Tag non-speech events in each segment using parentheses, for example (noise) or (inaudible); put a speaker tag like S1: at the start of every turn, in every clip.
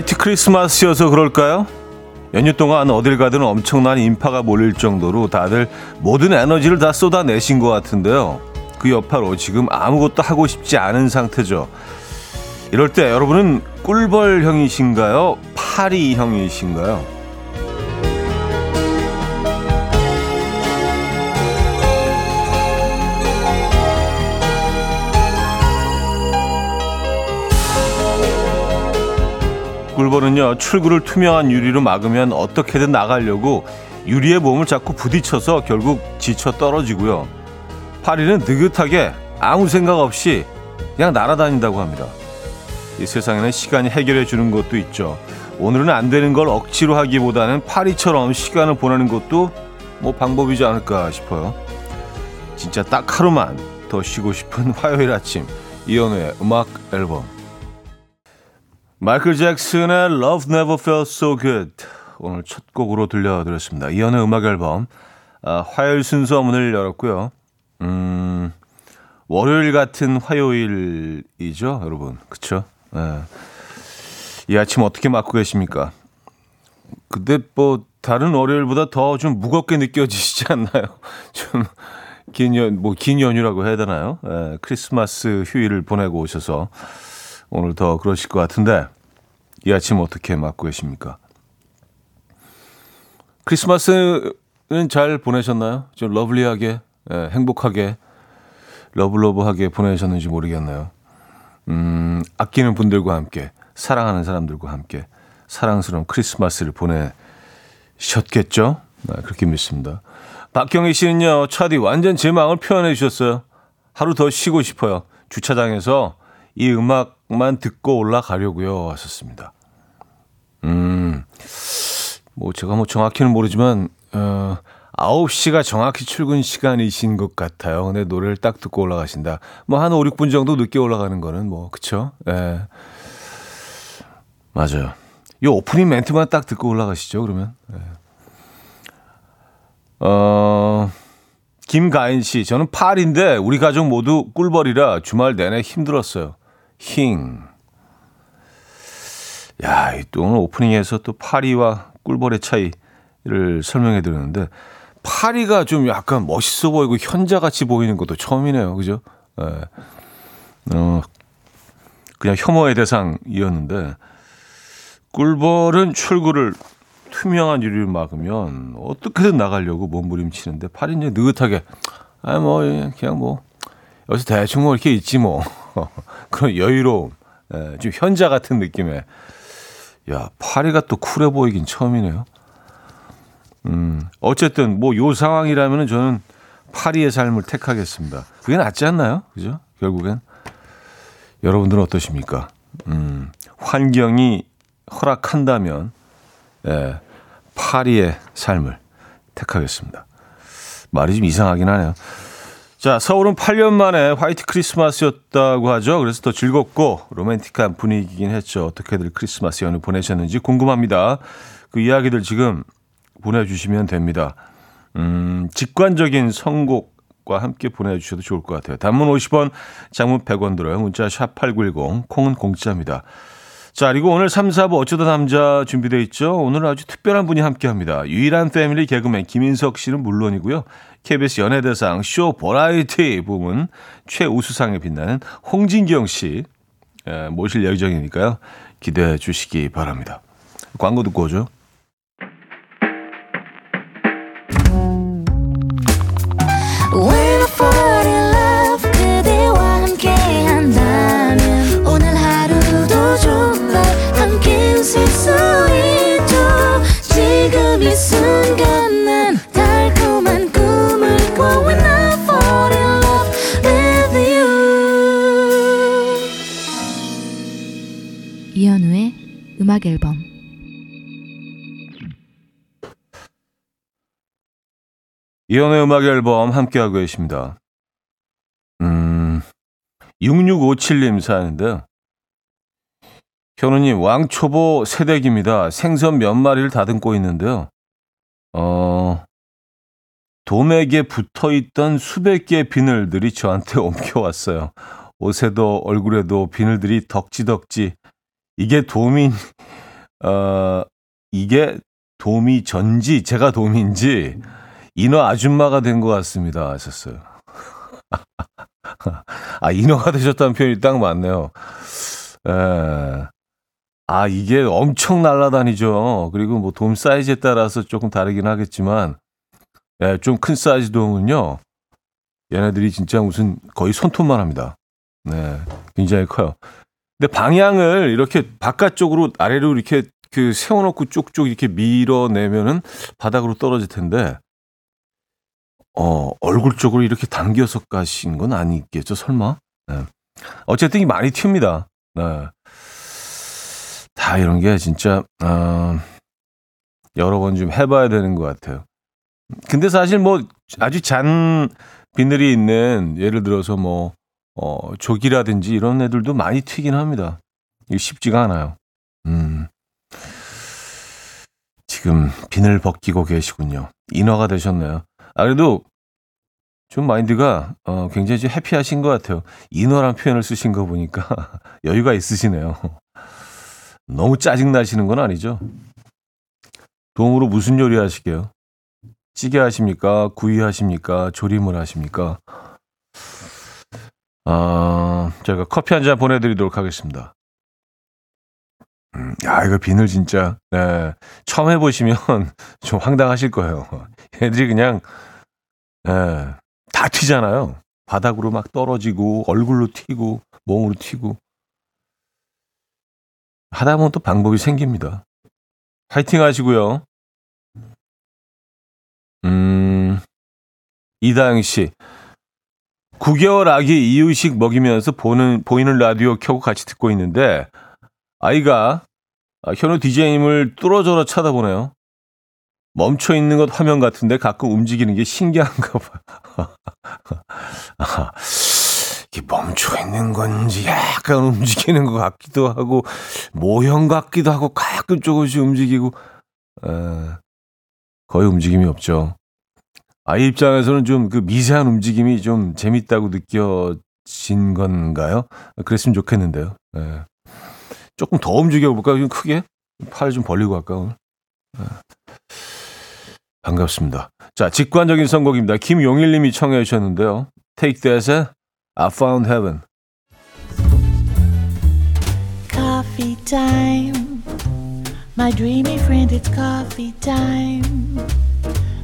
S1: 화이트 크리스마스여서 그럴까요? 연휴 동안 어딜 가든 엄청난 인파가 몰릴 정도로 다들 모든 에너지를 다 쏟아내신 것 같은데요. 그 여파로 지금 아무것도 하고 싶지 않은 상태죠. 이럴 때 여러분은 꿀벌형이신가요? 파리형이신가요? 꿀벌은요 출구를 투명한 유리로 막으면 어떻게든 나가려고 유리에 몸을 자꾸 부딪혀서 결국 지쳐 떨어지고요. 파리는 느긋하게 아무 생각 없이 그냥 날아다닌다고 합니다. 이 세상에는 시간이 해결해 주는 것도 있죠. 오늘은 안 되는 걸 억지로 하기보다는 파리처럼 시간을 보내는 것도 뭐 방법이지 않을까 싶어요. 진짜 딱 하루만 더 쉬고 싶은 (laughs) 화요일 아침 이연우의 음악 앨범 마이클 잭슨의 Love Never Felt So Good 오늘 첫 곡으로 들려드렸습니다. 이연의 음악 앨범 아, 화요일 순서 문을 열었고요. 음, 월요일 같은 화요일이죠, 여러분. 그쵸? 네. 이 아침 어떻게 맞고 계십니까? 근데 뭐 다른 월요일보다 더 좀 무겁게 느껴지시지 않나요? (laughs) 좀 긴 연, 뭐 긴 연휴라고 해야 되나요? 네, 크리스마스 휴일을 보내고 오셔서 오늘 더 그러실 것 같은데 이 아침 어떻게 맞고 계십니까? 크리스마스는 잘 보내셨나요? 좀 lovely하게, 예, 행복하게, love love하게 보내셨는지 모르겠네요. 음, 아끼는 분들과 함께, 사랑하는 사람들과 함께 사랑스러운 크리스마스를 보내셨겠죠? 네, 그렇게 믿습니다. 박경희 씨는요, 차디 완전 제 마음을 표현해 주셨어요. 하루 더 쉬고 싶어요. 주차장에서 이 음악 만 듣고 올라가려고요. 하셨습니다. 음, 뭐 제가 뭐 정확히는 모르지만 어 9시가 정확히 출근 시간이신 것 같아요. 근데 노래를 딱 듣고 올라가신다. 뭐 한 5, 6분 정도 늦게 올라가는 거는 뭐 그쵸? 예. 맞아요. 이 오프닝 멘트만 딱 듣고 올라가시죠, 그러면. 예. 어, 김가인 씨, 저는 8인데 우리 가족 모두 꿀벌이라 주말 내내 힘들었어요. 힝. 야, 또 오늘 오프닝에서 또 파리와 꿀벌의 차이를 설명해 드렸는데 파리가 좀 약간 멋있어 보이고 현자같이 보이는 것도 처음이네요. 그죠? 예. 어, 그냥 혐오의 대상이었는데 꿀벌은 출구를 투명한 유리를 막으면 어떻게든 나가려고 몸부림치는데 파리는 느긋하게 아 뭐 그냥 뭐 여기서 대충 뭐 이렇게 있지 뭐 (laughs) 그런 여유로움 예, 좀 현자 같은 느낌의 야, 파리가 또 쿨해 보이긴 처음이네요. 음, 어쨌든 뭐 요 상황이라면은 저는 파리의 삶을 택하겠습니다. 그게 낫지 않나요? 그죠? 결국엔. 여러분들은 어떠십니까? 음, 환경이 허락한다면, 예, 파리의 삶을 택하겠습니다. 말이 좀 이상하긴 하네요. 자, 서울은 8년 만에 화이트 크리스마스였다고 하죠. 그래서 더 즐겁고 로맨틱한 분위기긴 했죠. 어떻게들 크리스마스 연휴 보내셨는지 궁금합니다. 그 이야기들 지금 보내주시면 됩니다. 음, 직관적인 선곡과 함께 보내주셔도 좋을 것 같아요. 단문 50원, 장문 100원 들어요. 문자 샵 8910, 콩은 공짜입니다. 자, 그리고 오늘 3, 4부 어쩌다 남자 준비되어 있죠. 오늘 아주 특별한 분이 함께 합니다. 유일한 패밀리 개그맨 김인석 씨는 물론이고요. KBS 연예대상 쇼 버라이티 부문 최우수상에 빛나는 홍진경 씨 모실 예정이니까요. 기대해 주시기 바랍니다. 광고 듣고 오죠.
S2: 음악 앨범
S1: 이연의 음악 앨범 함께하고 계십니다. 음, 6657님 사연인데요. 현우님, 왕초보 새댁입니다. 생선 몇 마리를 다듬고 있는데요. 어, 도맥에 붙어 있던 수백 개의 비늘들이 저한테 (laughs) 옮겨왔어요. 옷에도 얼굴에도 비늘들이 덕지덕지 이게 도민, 어, 이게 도미 전지, 제가 도미인지, 인어 아줌마가 된 것 같습니다. 하셨어요. (laughs) 아, 인어가 되셨다는 표현이 딱 맞네요. 에, 아, 이게 엄청 날아다니죠. 그리고 뭐 돔 사이즈에 따라서 조금 다르긴 하겠지만, 예, 좀 큰 사이즈 돔은요, 얘네들이 진짜 무슨 거의 손톱만 합니다. 네, 굉장히 커요. 근데 방향을 이렇게 바깥쪽으로 아래로 이렇게 그 세워놓고 쭉쭉 이렇게 밀어내면은 바닥으로 떨어질 텐데, 어, 얼굴 쪽으로 이렇게 당겨서 가신 건 아니겠죠, 설마? 네. 어쨌든 많이 튑니다. 네. 다 이런 게 진짜, 어, 여러 번 좀 해봐야 되는 것 같아요. 근데 사실 뭐 아주 잔 비늘이 있는 예를 들어서 뭐, 어, 조기라든지 이런 애들도 많이 튀긴 합니다. 이게 쉽지가 않아요. 음. 지금 비늘 벗기고 계시군요. 인화가 되셨네요. 아, 그래도 좀 마인드가 어, 굉장히 좀 해피하신 것 같아요. 인어란 표현을 쓰신 거 보니까 (laughs) 여유가 있으시네요. 너무 짜증 나시는 건 아니죠? 도움으로 무슨 요리 하시게요? 찌개 하십니까? 구이 하십니까? 조림을 하십니까? 아, 제가 커피 한 잔 보내드리도록 하겠습니다. 음, 야, 이거 비늘 진짜, 네. 처음 해보시면 (laughs) 좀 황당하실 거예요. (laughs) 애들이 그냥, 네. 다 튀잖아요. 바닥으로 막 떨어지고 얼굴로 튀고 몸으로 튀고 하다 보면 또 방법이 생깁니다. 파이팅 하시고요. 음, 이다영 씨. 9개월 아기 이유식 먹이면서 보는, 보이는 라디오 켜고 같이 듣고 있는데, 아이가 현우 DJ님을 뚫어져라 쳐다보네요. 멈춰 있는 것 화면 같은데 가끔 움직이는 게 신기한가 봐. (laughs) 아, 이게 멈춰 있는 건지 약간 움직이는 것 같기도 하고 모형 같기도 하고 가끔 조금씩 움직이고 에, 거의 움직임이 없죠. 아이 입장에서는 좀 그 미세한 움직임이 좀 재밌다고 느껴진 건가요? 그랬으면 좋겠는데요. 에. 조금 더 움직여 볼까요? 좀 크게 팔 좀 벌리고 할까 오늘. 에. 반갑습니다. 자, 직관적인 선곡입니다. 김용일 님이 청해 주셨는데요. Take That의 I Found Heaven. Coffee time. My dreamy friend, it's coffee time.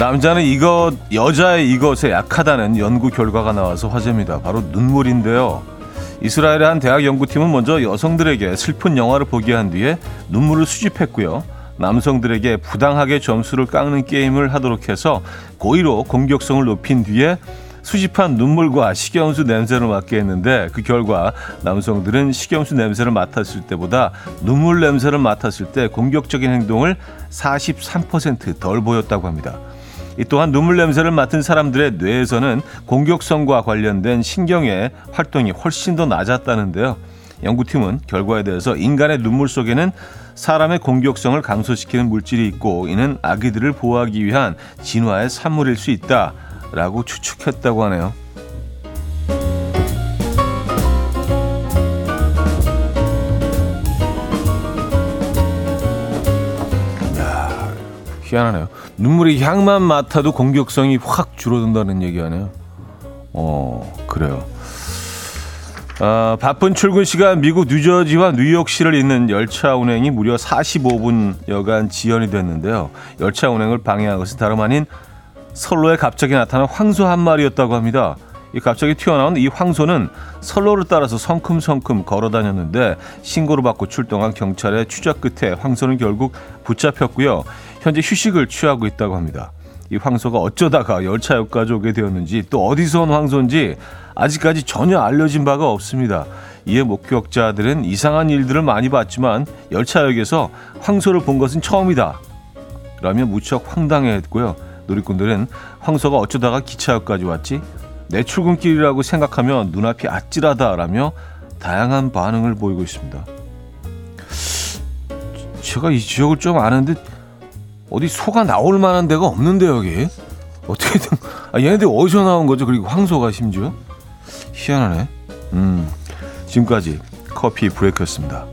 S1: 남자는 이것, 여자의 이것에 약하다는 연구 결과가 나와서 화제입니다. 바로 눈물인데요. 이스라엘의 한 대학 연구팀은 먼저 여성들에게 슬픈 영화를 보게 한 뒤에 눈물을 수집했고요. 남성들에게 부당하게 점수를 깎는 게임을 하도록 해서 고의로 공격성을 높인 뒤에 수집한 눈물과 식염수 냄새를 맡게 했는데 그 결과 남성들은 식염수 냄새를 맡았을 때보다 눈물 냄새를 맡았을 때 공격적인 행동을 43%덜 보였다고 합니다. 이 또한 눈물 냄새를 맡은 사람들의 뇌에서는 공격성과 관련된 신경의 활동이 훨씬 더 낮았다는데요. 연구팀은 결과에 대해서 인간의 눈물 속에는 사람의 공격성을 감소시키는 물질이 있고 이는 아기들을 보호하기 위한 진화의 산물일 수 있다라고 추측했다고 하네요. 희한하네요. 눈물이 향만 맡아도 공격성이 확 줄어든다는 얘기 하네요. 어, 그래요. 아, 바쁜 출근 시간 미국 뉴저지와 뉴욕시를 잇는 열차 운행이 무려 45분여간 지연이 됐는데요. 열차 운행을 방해한 것은 다름 아닌 선로에 갑자기 나타난 황소 한 마리였다고 합니다. 이 갑자기 튀어나온 이 황소는 선로를 따라서 성큼성큼 걸어 다녔는데 신고를 받고 출동한 경찰의 추적 끝에 황소는 결국 붙잡혔고요. 현재 휴식을 취하고 있다고 합니다. 이 황소가 어쩌다가 열차역까지 오게 되었는지 또 어디서 온 황소인지 아직까지 전혀 알려진 바가 없습니다. 이에 목격자들은 이상한 일들을 많이 봤지만 열차역에서 황소를 본 것은 처음이다. 라며 무척 황당해했고요. 놀이꾼들은 황소가 어쩌다가 기차역까지 왔지? 내 출근길이라고 생각하면 눈앞이 아찔하다라며 다양한 반응을 보이고 있습니다. 제가 이 지역을 좀 아는데 어디 소가 나올 만한 데가 없는데 여기 어떻게든 아, 얘네들 어디서 나온 거죠? 그리고 황소가 심지어 희한하네. 음 지금까지 커피 브레이크였습니다.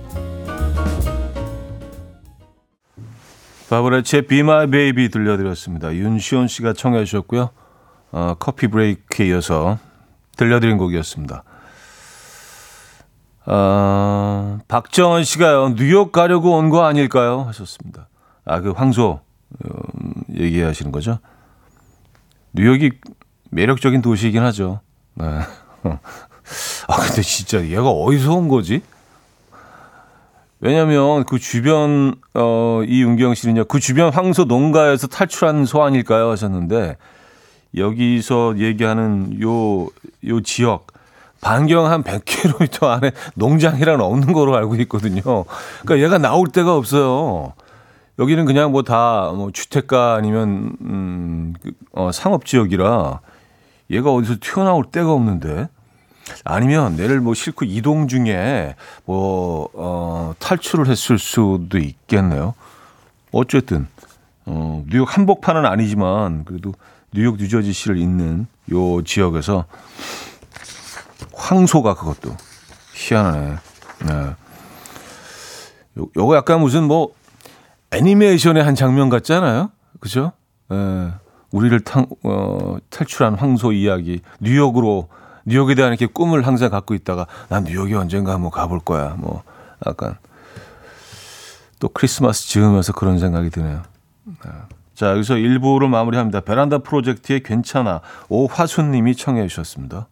S1: 바브레치의 Be My Baby 들려드렸습니다. 윤시온 씨가 청해 주셨고요. 어, 커피 브레이크에 이어서 들려드린 곡이었습니다. 어, 박정은 씨가요, 뉴욕 가려고 온 거 아닐까요? 하셨습니다. 아, 그 황소, 음, 얘기하시는 거죠? 뉴욕이 매력적인 도시이긴 하죠. 네. (laughs) 아, 근데 진짜 얘가 어디서 온 거지? 왜냐면 그 주변, 어, 이윤경 씨는요, 그 주변 황소 농가에서 탈출한 소 아닐까요? 하셨는데, 여기서 얘기하는 요, 요 지역, 반경 한 100km 안에 농장이란 없는 거로 알고 있거든요. 그러니까 얘가 나올 데가 없어요. 여기는 그냥 뭐 다뭐 뭐 주택가 아니면 음, 그, 어, 상업 지역이라 얘가 어디서 튀어나올 데가 없는데 아니면 내를 뭐 싣고 이동 중에 뭐 어, 탈출을 했을 수도 있겠네요. 어쨌든 어, 뉴욕 한복판은 아니지만 그래도 뉴욕 뉴저지시를 잇는 요 지역에서 황소가 그것도 희한하네. 네. 요, 요거 약간 무슨 뭐 애니메이션의 한 장면 같잖아요. 그죠? 예. 우리를 탕, 어, 탈출한 황소 이야기. 뉴욕으로, 뉴욕에 대한 이렇게 꿈을 항상 갖고 있다가 난 뉴욕에 언젠가 한번 가볼 거야. 뭐, 약간. 또 크리스마스 지으면서 그런 생각이 드네요. 네. 자, 여기서 1부를 마무리합니다. 베란다 프로젝트의 괜찮아. 오화순 님이 청해 주셨습니다.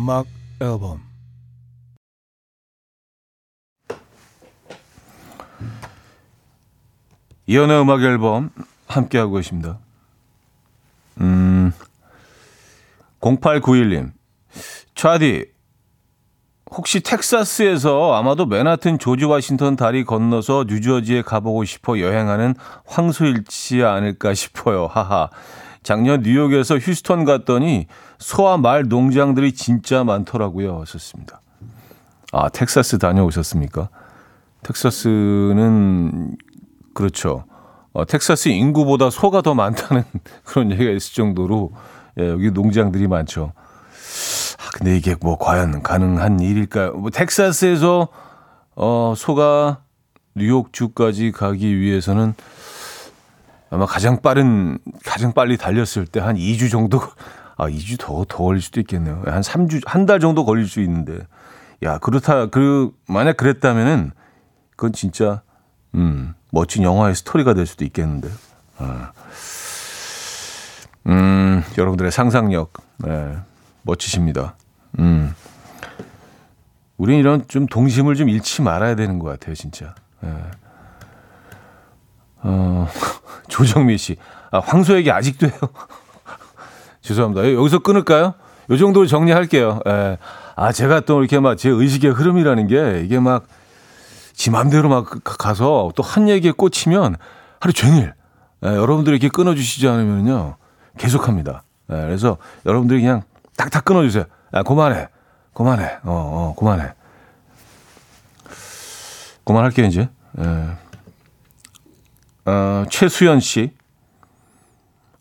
S1: 음악 앨범 이연의 음악 앨범 함께하고 계십니다. 음, 0891님. 차디, 혹시 텍사스에서 아마도 맨하튼 조지 워싱턴 다리 건너서 뉴저지에 가보고 싶어 여행하는 황소일지 않을까 싶어요. 하하. 작년 뉴욕에서 휴스턴 갔더니 소와 말 농장들이 진짜 많더라고요. 하셨습니다. 아, 텍사스 다녀오셨습니까? 텍사스는 그렇죠. 어, 텍사스 인구보다 소가 더 많다는 (laughs) 그런 얘기가 있을 정도로 예, 여기 농장들이 많죠. 아, 근데 이게 뭐 과연 가능한 일일까요? 뭐 텍사스에서 어, 소가 뉴욕주까지 가기 위해서는 아마 가장 빠른 가장 빨리 달렸을 때 한 2주 정도 아 2주 더더 걸릴 수도 있겠네요. 한 3주 한 달 정도 걸릴 수 있는데 야 그렇다 그 만약 그랬다면은 그건 진짜 음 멋진 영화의 스토리가 될 수도 있겠는데. 아. 음, 여러분들의 상상력, 네, 멋지십니다. 음. 우린 이런 좀 동심을 좀 잃지 말아야 되는 것 같아요, 진짜. 네. 어, (laughs) 조정미 씨. 아, 황소 얘기 아직도 해요. (laughs) 죄송합니다. 여기서 끊을까요? 요 정도로 정리할게요. 예. 아, 제가 또 이렇게 막 제 의식의 흐름이라는 게 이게 막 지 맘대로 막 가서 또 한 얘기에 꽂히면 하루 종일 예, 여러분들이 이렇게 끊어주시지 않으면요 계속합니다. 예, 그래서 여러분들이 그냥 딱딱 끊어주세요. 야, 그만해, 그만해, 어, 어, 그만해. 그만할게요 이제. 예. 어, 최수연 씨.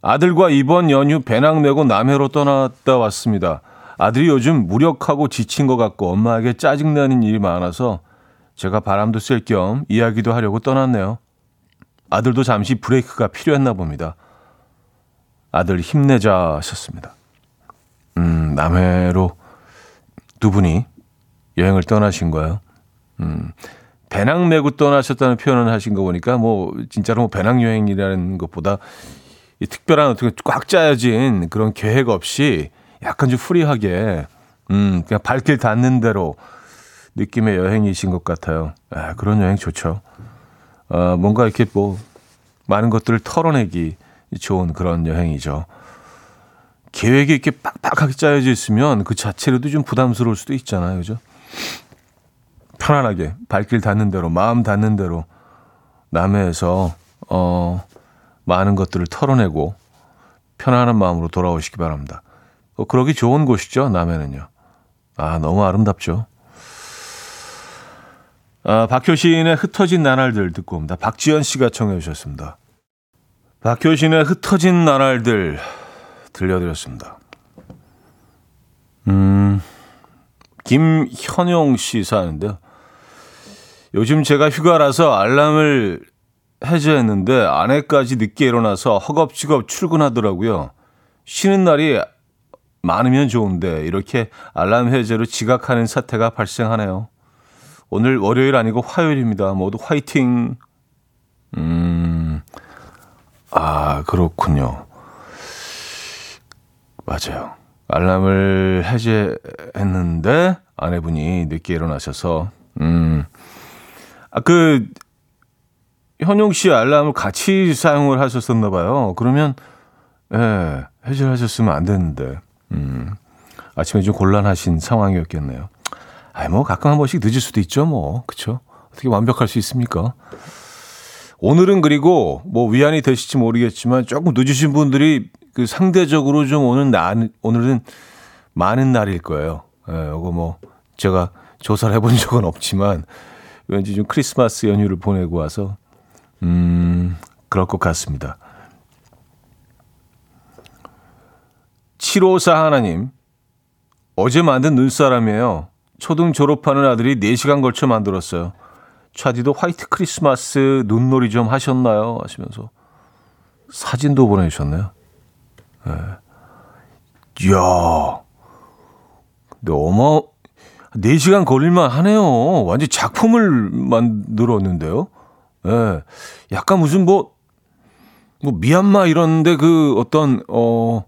S1: 아들과 이번 연휴 배낭 메고 남해로 떠났다 왔습니다. 아들이 요즘 무력하고 지친 것 같고 엄마에게 짜증나는 일이 많아서 제가 바람도 쐴 겸 이야기도 하려고 떠났네요. 아들도 잠시 브레이크가 필요했나 봅니다. 아들 힘내자 하셨습니다. 음, 남해로 두 분이 여행을 떠나신 거예요. 음, 배낭 메고 떠나셨다는 표현을 하신 거 보니까 뭐 진짜로 뭐 배낭 여행이라는 것보다 이 특별한 어떻게 꽉 짜여진 그런 계획 없이 약간 좀 free하게 음 그냥 발길 닿는 대로 느낌의 여행이신 것 같아요. 아, 그런 여행 좋죠. 어, 뭔가 이렇게 뭐 많은 것들을 털어내기 좋은 그런 여행이죠. 계획이 이렇게 빡빡하게 짜여져 있으면 그 자체로도 좀 부담스러울 수도 있잖아요. 그죠? 편안하게 발길 닿는 대로 마음 닿는 대로 남해에서 어 많은 것들을 털어내고 편안한 마음으로 돌아오시기 바랍니다. 어, 그러기 좋은 곳이죠. 남해는요. 아 너무 아름답죠. 아, 박효신의 흩어진 나날들 듣고 옵니다. 박지연 씨가 청해 주셨습니다. 박효신의 흩어진 나날들 들려드렸습니다. 음, 김현용 씨 사는데요. 요즘 제가 휴가라서 알람을 해제했는데 아내까지 늦게 일어나서 허겁지겁 출근하더라고요. 쉬는 날이 많으면 좋은데 이렇게 알람 해제로 지각하는 사태가 발생하네요. 오늘 월요일 아니고 화요일입니다. 모두 화이팅. 음, 아, 그렇군요. 맞아요. 알람을 해제했는데 아내분이 늦게 일어나셔서, 음, 아, 그, 현용 씨 알람을 같이 사용을 하셨었나 봐요. 그러면, 예, 해제를 하셨으면 안 되는데, 음, 아침에 좀 곤란하신 상황이었겠네요. 아이, 뭐, 가끔 한 번씩 늦을 수도 있죠, 뭐. 그쵸? 어떻게 완벽할 수 있습니까? 오늘은 그리고 뭐 위안이 되실지 모르겠지만 조금 늦으신 분들이 그 상대적으로 좀 오는 날, 오늘은 많은 날일 거예요. 예, 이거 뭐 제가 조사를 해본 적은 없지만 왠지 좀 크리스마스 연휴를 보내고 와서 음, 그럴 것 같습니다. 754 하나님, 어제 만든 눈사람이에요. 초등 졸업하는 아들이 4시간 걸쳐 만들었어요. 차디도 화이트 크리스마스 눈놀이 좀 하셨나요? 하시면서 사진도 보내주셨네요. 네. 이야, 근데 어마, 4시간 걸릴만 하네요. 완전 작품을 만들었는데요. 예. 네. 약간 무슨 뭐, 뭐, 미얀마 이런데 그 어떤, 어,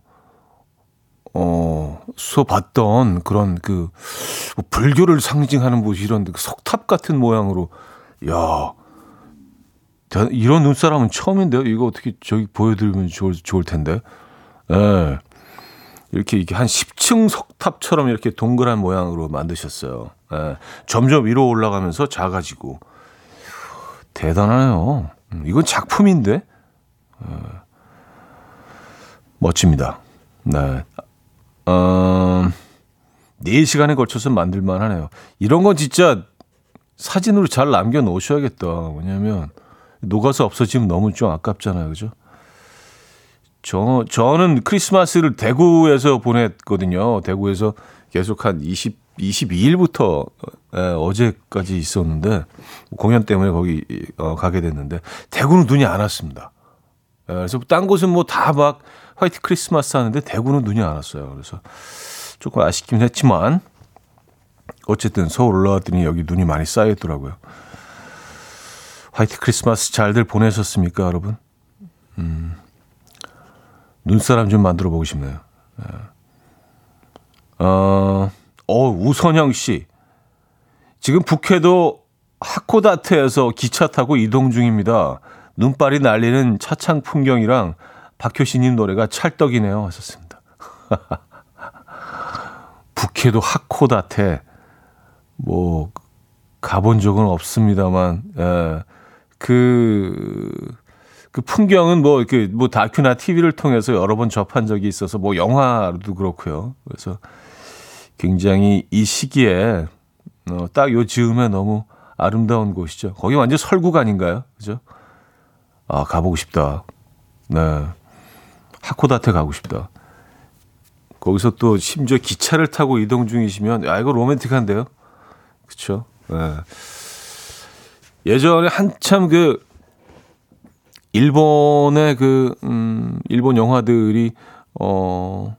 S1: 어, 수 봤던 그런 그, 뭐 불교를 상징하는 뭐 이런 그 석탑 같은 모양으로, 야 이런 눈사람은 처음인데요. 이거 어떻게 저기 보여드리면 좋을, 좋을 텐데. 예. 이렇게 이게 한 10층 석탑처럼 이렇게 동그란 모양으로 만드셨어요. 예. 점점 위로 올라가면서 작아지고. 대단하네요. 음, 이건 작품인데? 예. 멋집니다. 네. 어, 4시간에 걸쳐서 만들만 하네요. 이런 건 진짜 사진으로 잘 남겨 놓으셔야겠다. 왜냐면 녹아서 없어지면 너무 좀 아깝잖아요. 그죠? 저, 저는 크리스마스를 대구에서 보냈거든요. 대구에서 계속 한 20, 22일부터 예, 어제까지 있었는데 공연 때문에 거기 어, 가게 됐는데 대구는 눈이 안 왔습니다. 예, 그래서 딴 곳은 뭐 다 막 화이트 크리스마스 하는데 대구는 눈이 안 왔어요. 그래서 조금 아쉽긴 했지만 어쨌든 서울 올라왔더니 여기 눈이 많이 쌓여있더라고요. 화이트 크리스마스 잘들 보내셨습니까, 여러분? 음, 눈사람 좀 만들어 보고 싶네요. 네. 어, 어, 우선영 씨. 지금 북해도 하코다테에서 기차 타고 이동 중입니다. 눈발이 날리는 차창 풍경이랑 박효신님 노래가 찰떡이네요. 하셨습니다. (laughs) 북해도 하코다테. 뭐 가본 적은 없습니다만 예. 그, 그 풍경은 뭐 이렇게 뭐 다큐나 TV를 통해서 여러 번 접한 적이 있어서 뭐 영화도 그렇고요. 그래서 굉장히 이 시기에 어, 딱요 즈음에 너무 아름다운 곳이죠. 거기 완전 설국 아닌가요? 그죠? 아, 가보고 싶다. 네. 하코다테 가고 싶다. 거기서 또 심지어 기차를 타고 이동 중이시면, 아, 이거 로맨틱한데요? 그쵸? 네. 예전에 한참 그, 일본의 그, 음, 일본 영화들이, 어,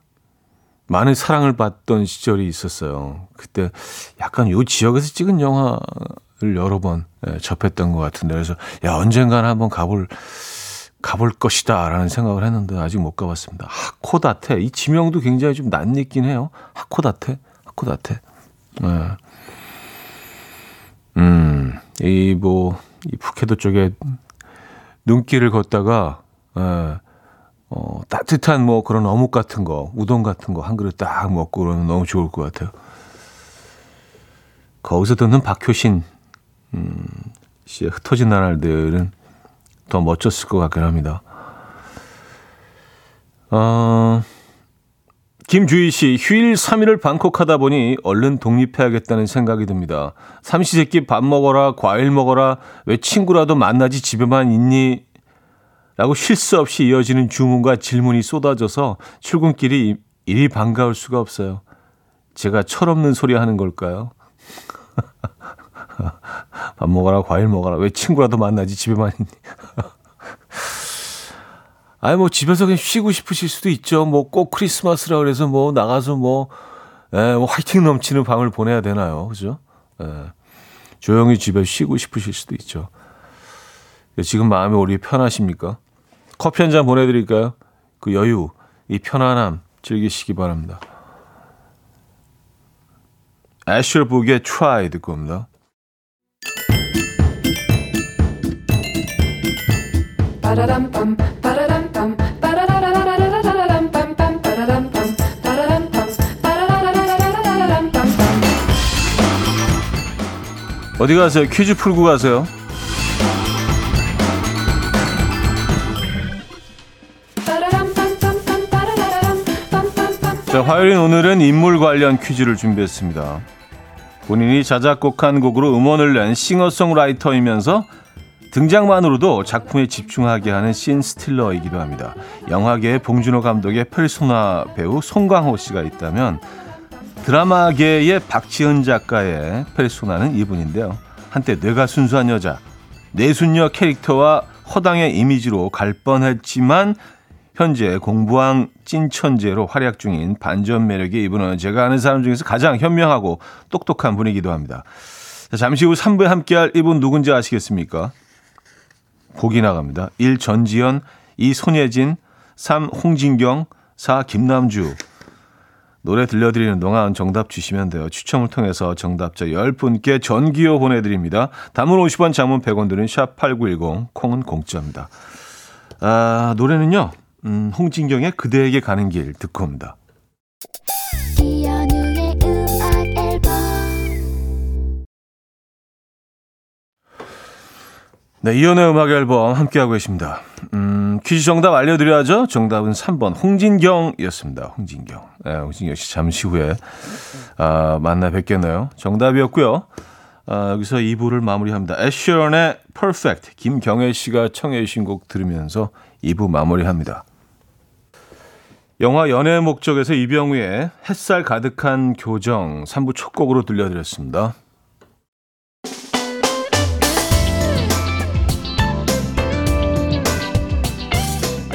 S1: 많은 사랑을 받던 시절이 있었어요. 그때 약간 요 지역에서 찍은 영화를 여러 번 예, 접했던 것 같은데, 그래서, 야, 언젠가는 한번 가볼, 가볼 것이다 라는 생각을 했는데 아직 못 가봤습니다. 하코다테 이 지명도 굉장히 좀 낯익긴 해요. 하코다테, 하코다테. 네. 음, 이 뭐이 푸케도 쪽에 눈길을 걷다가 예, 어, 따뜻한 뭐 그런 어묵 같은 거, 우동 같은 거 한 그릇 딱 먹고 그러면 너무 좋을 것 같아요. 거기서 듣는 박효신 음, 씨의 흩어진 나날들은 더 멋졌을 것 같긴 합니다. 어, 김주희 씨, 휴일 3일을 방콕하다 보니 얼른 독립해야겠다는 생각이 듭니다. 삼시세끼 밥 먹어라, 과일 먹어라, 왜 친구라도 만나지 집에만 있니? 라고 쉴 수 없이 이어지는 주문과 질문이 쏟아져서 출근길이 이리 반가울 수가 없어요. 제가 철없는 소리 하는 걸까요? (laughs) 밥 먹어라, 과일 먹어라. 왜 친구라도 만나지 집에만 있니? (laughs) 아니, 뭐, 집에서 그냥 쉬고 싶으실 수도 있죠. 뭐, 꼭 크리스마스라 그래서 뭐, 나가서 뭐, 에, 뭐 화이팅 넘치는 밤을 보내야 되나요? 그죠? 에, 조용히 집에 쉬고 싶으실 수도 있죠. 지금 마음이 오리 편하십니까? 커피 한 잔 보내드릴까요? 그 여유, 이 편안함 즐기시기 바랍니다. 애쉬북의 Try 듣고 옵니다. 어디 가세요? 퀴즈 풀고 가세요. 자, 화요일인 오늘은 인물 관련 퀴즈를 준비했습니다. 본인이 자작곡한 곡으로 음원을 낸 싱어송라이터이면서 등장만으로도 작품에 집중하게 하는 씬 스틸러이기도 합니다. 영화계의 봉준호 감독의 페르소나 배우 송강호 씨가 있다면 드라마계의 박지은 작가의 페르소나는 이분인데요. 한때 뇌가 순수한 여자, 내순녀 캐릭터와 허당의 이미지로 갈 뻔했지만 현재 공부왕 찐천재로 활약 중인 반전 매력의 이분은 제가 아는 사람 중에서 가장 현명하고 똑똑한 분이기도 합니다. 잠시 후 3부에 함께할 이분 누군지 아시겠습니까? 보기 나갑니다. 1. 전지현, 2. 손예진, 3. 홍진경, 4. 김남주. 노래 들려드리는 동안 정답 주시면 돼요. 추첨을 통해서 정답자 10분께 전기요 보내드립니다. 담은 50원, 장문 100원 드는 샵8910, 콩은 공짜입니다. 아, 노래는요. 음, 홍진경의 그대에게 가는 길 듣고 옵니다. 네, 이연의 음악 앨범 함께하고 계십니다. 음, 퀴즈 정답 알려드려야죠. 정답은 3번 홍진경이었습니다. 홍진경. 네, 홍진경 씨 잠시 후에 아, 만나 뵙겠네요. 정답이었고요. 아, 여기서 2부를 마무리합니다. 애쉬런의 Perfect 김경애 씨가 청해 주신 곡 들으면서 2부 마무리합니다. 영화 연애의 목적에서 이병우의 햇살 가득한 교정 3부 첫 곡으로 들려드렸습니다.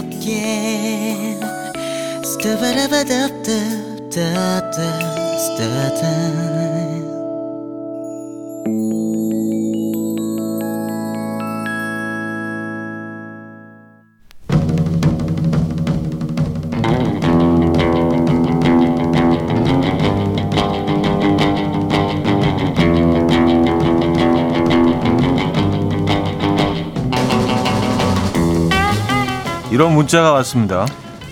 S1: up, yeah. Stubba-dubba-dub-dub-dub-dub, 이런 문자가 왔습니다.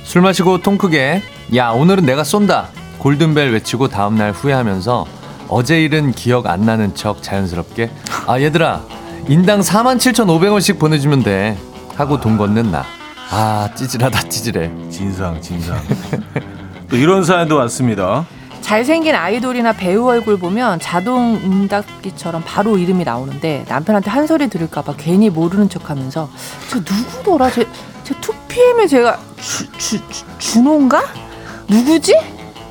S2: 술 마시고 통 크게 야 오늘은 내가 쏜다 골든벨 외치고 다음날 후회하면서 어제 일은 기억 안 나는 척 자연스럽게 아 얘들아 인당 47,500원씩 보내주면 돼 하고 돈 건넨 나아 찌질하다 찌질해
S1: 진상 진상. 또 이런 사연도 왔습니다.
S3: 잘생긴 아이돌이나 배우 얼굴 보면 자동 응답기처럼 바로 이름이 나오는데 남편한테 한 소리 들을까봐 괜히 모르는 척하면서 저 누구더라? 제, 제 2PM의 제가 주, 주, 주, 준호인가? 누구지?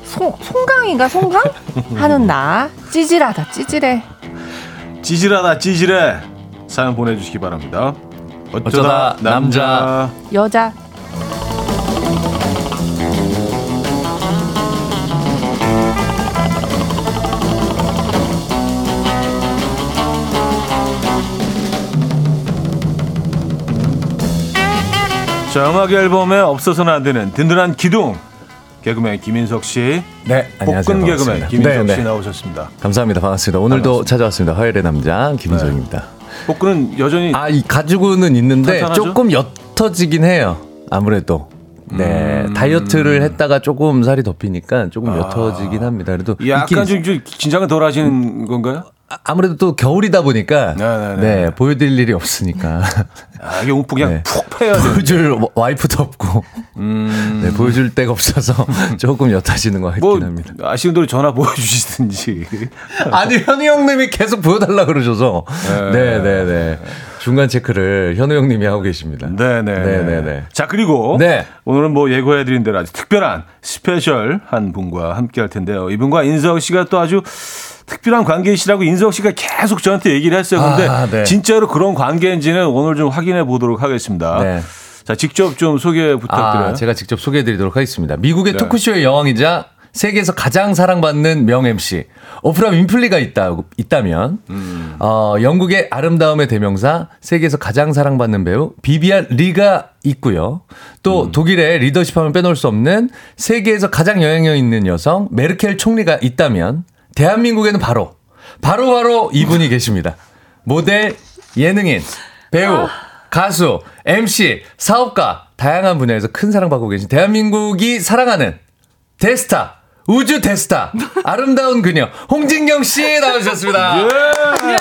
S3: 송, 송강인가 송강? (laughs) 하는 나 찌질하다 찌질해
S1: 찌질하다 찌질해. 사연 보내주시기 바랍니다. 어쩌다,
S2: 어쩌다 남자.
S1: 남자.
S3: 여자
S1: 자, 음악 앨범에 없어서는 안 되는 든든한 기둥. 개그맨 김인석 씨,
S2: 네
S1: 복근 개그맨 김인석
S2: 네,
S1: 씨
S2: 네.
S1: 나오셨습니다.
S2: 감사합니다 반갑습니다 오늘도
S1: 반갑습니다.
S2: 찾아왔습니다 화요일의 남자 김인석입니다
S1: 복근은 여전히
S2: 아 이 가지고는 있는데
S1: 탄탄하죠?
S2: 조금 옅어지긴 해요 아무래도 네
S1: 음.
S2: 다이어트를 했다가 조금 살이 덮이니까 조금
S1: 아.
S2: 옅어지긴 합니다 그래도
S1: 약간 좀 긴장을 덜 하시는 건가요?
S2: 아- 아무래도 또 겨울이다 보니까
S1: 네네네.
S2: 네 보여드릴 일이 없으니까 (laughs)
S1: 아, 이게 움푹 그냥
S2: 네.
S1: 푹 패야 돼.
S2: 보여줄 와- 와이프도 없고
S1: 음.
S2: 네, 보여줄 데가 없어서 (laughs) 조금 옅어지는 것 같긴
S1: 뭐
S2: 합니다.
S1: 아쉬운 대로 전화 보여주시든지. (laughs)
S2: 아니 현우 형님이 계속 보여달라 그러셔서 네네네 중간 체크를 현우 형님이 하고 계십니다.
S1: 네네.
S2: 네네네.
S1: 자 그리고
S2: 네.
S1: 오늘은 뭐 예고해드린 대로 아주 특별한 special한 분과 함께 할 텐데요. 이분과 인석 씨가 또 아주 특별한 관계이시라고 인석 씨가 계속 저한테 얘기를 했어요. 근데
S2: 아, 네.
S1: 진짜로 그런 관계인지는 오늘 좀 확인해 보도록 하겠습니다.
S2: 네.
S1: 자 직접 좀 소개 부탁드려요.
S2: 아, 제가 직접 소개해 드리도록 하겠습니다. 미국의
S1: 네.
S2: 토크쇼의 여왕이자 세계에서 가장 사랑받는 명 MC 오프라 윈플리가 있다 있다면
S1: 음.
S2: 어, 영국의 아름다움의 대명사 세계에서 가장 사랑받는 배우 비비안 리가 있고요. 또
S1: 음.
S2: 독일의 리더십하면 빼놓을 수 없는 세계에서 가장 영향력 있는 여성 메르켈 총리가 있다면 대한민국에는 바로 바로 바로 이분이 (laughs) 계십니다. 모델, 예능인, 배우, 가수, MC, 사업가 다양한 분야에서 큰 사랑받고 계신 대한민국이 사랑하는 대스타 우주 대스타 아름다운 그녀 홍진경 씨 나와주셨습니다.
S1: 예.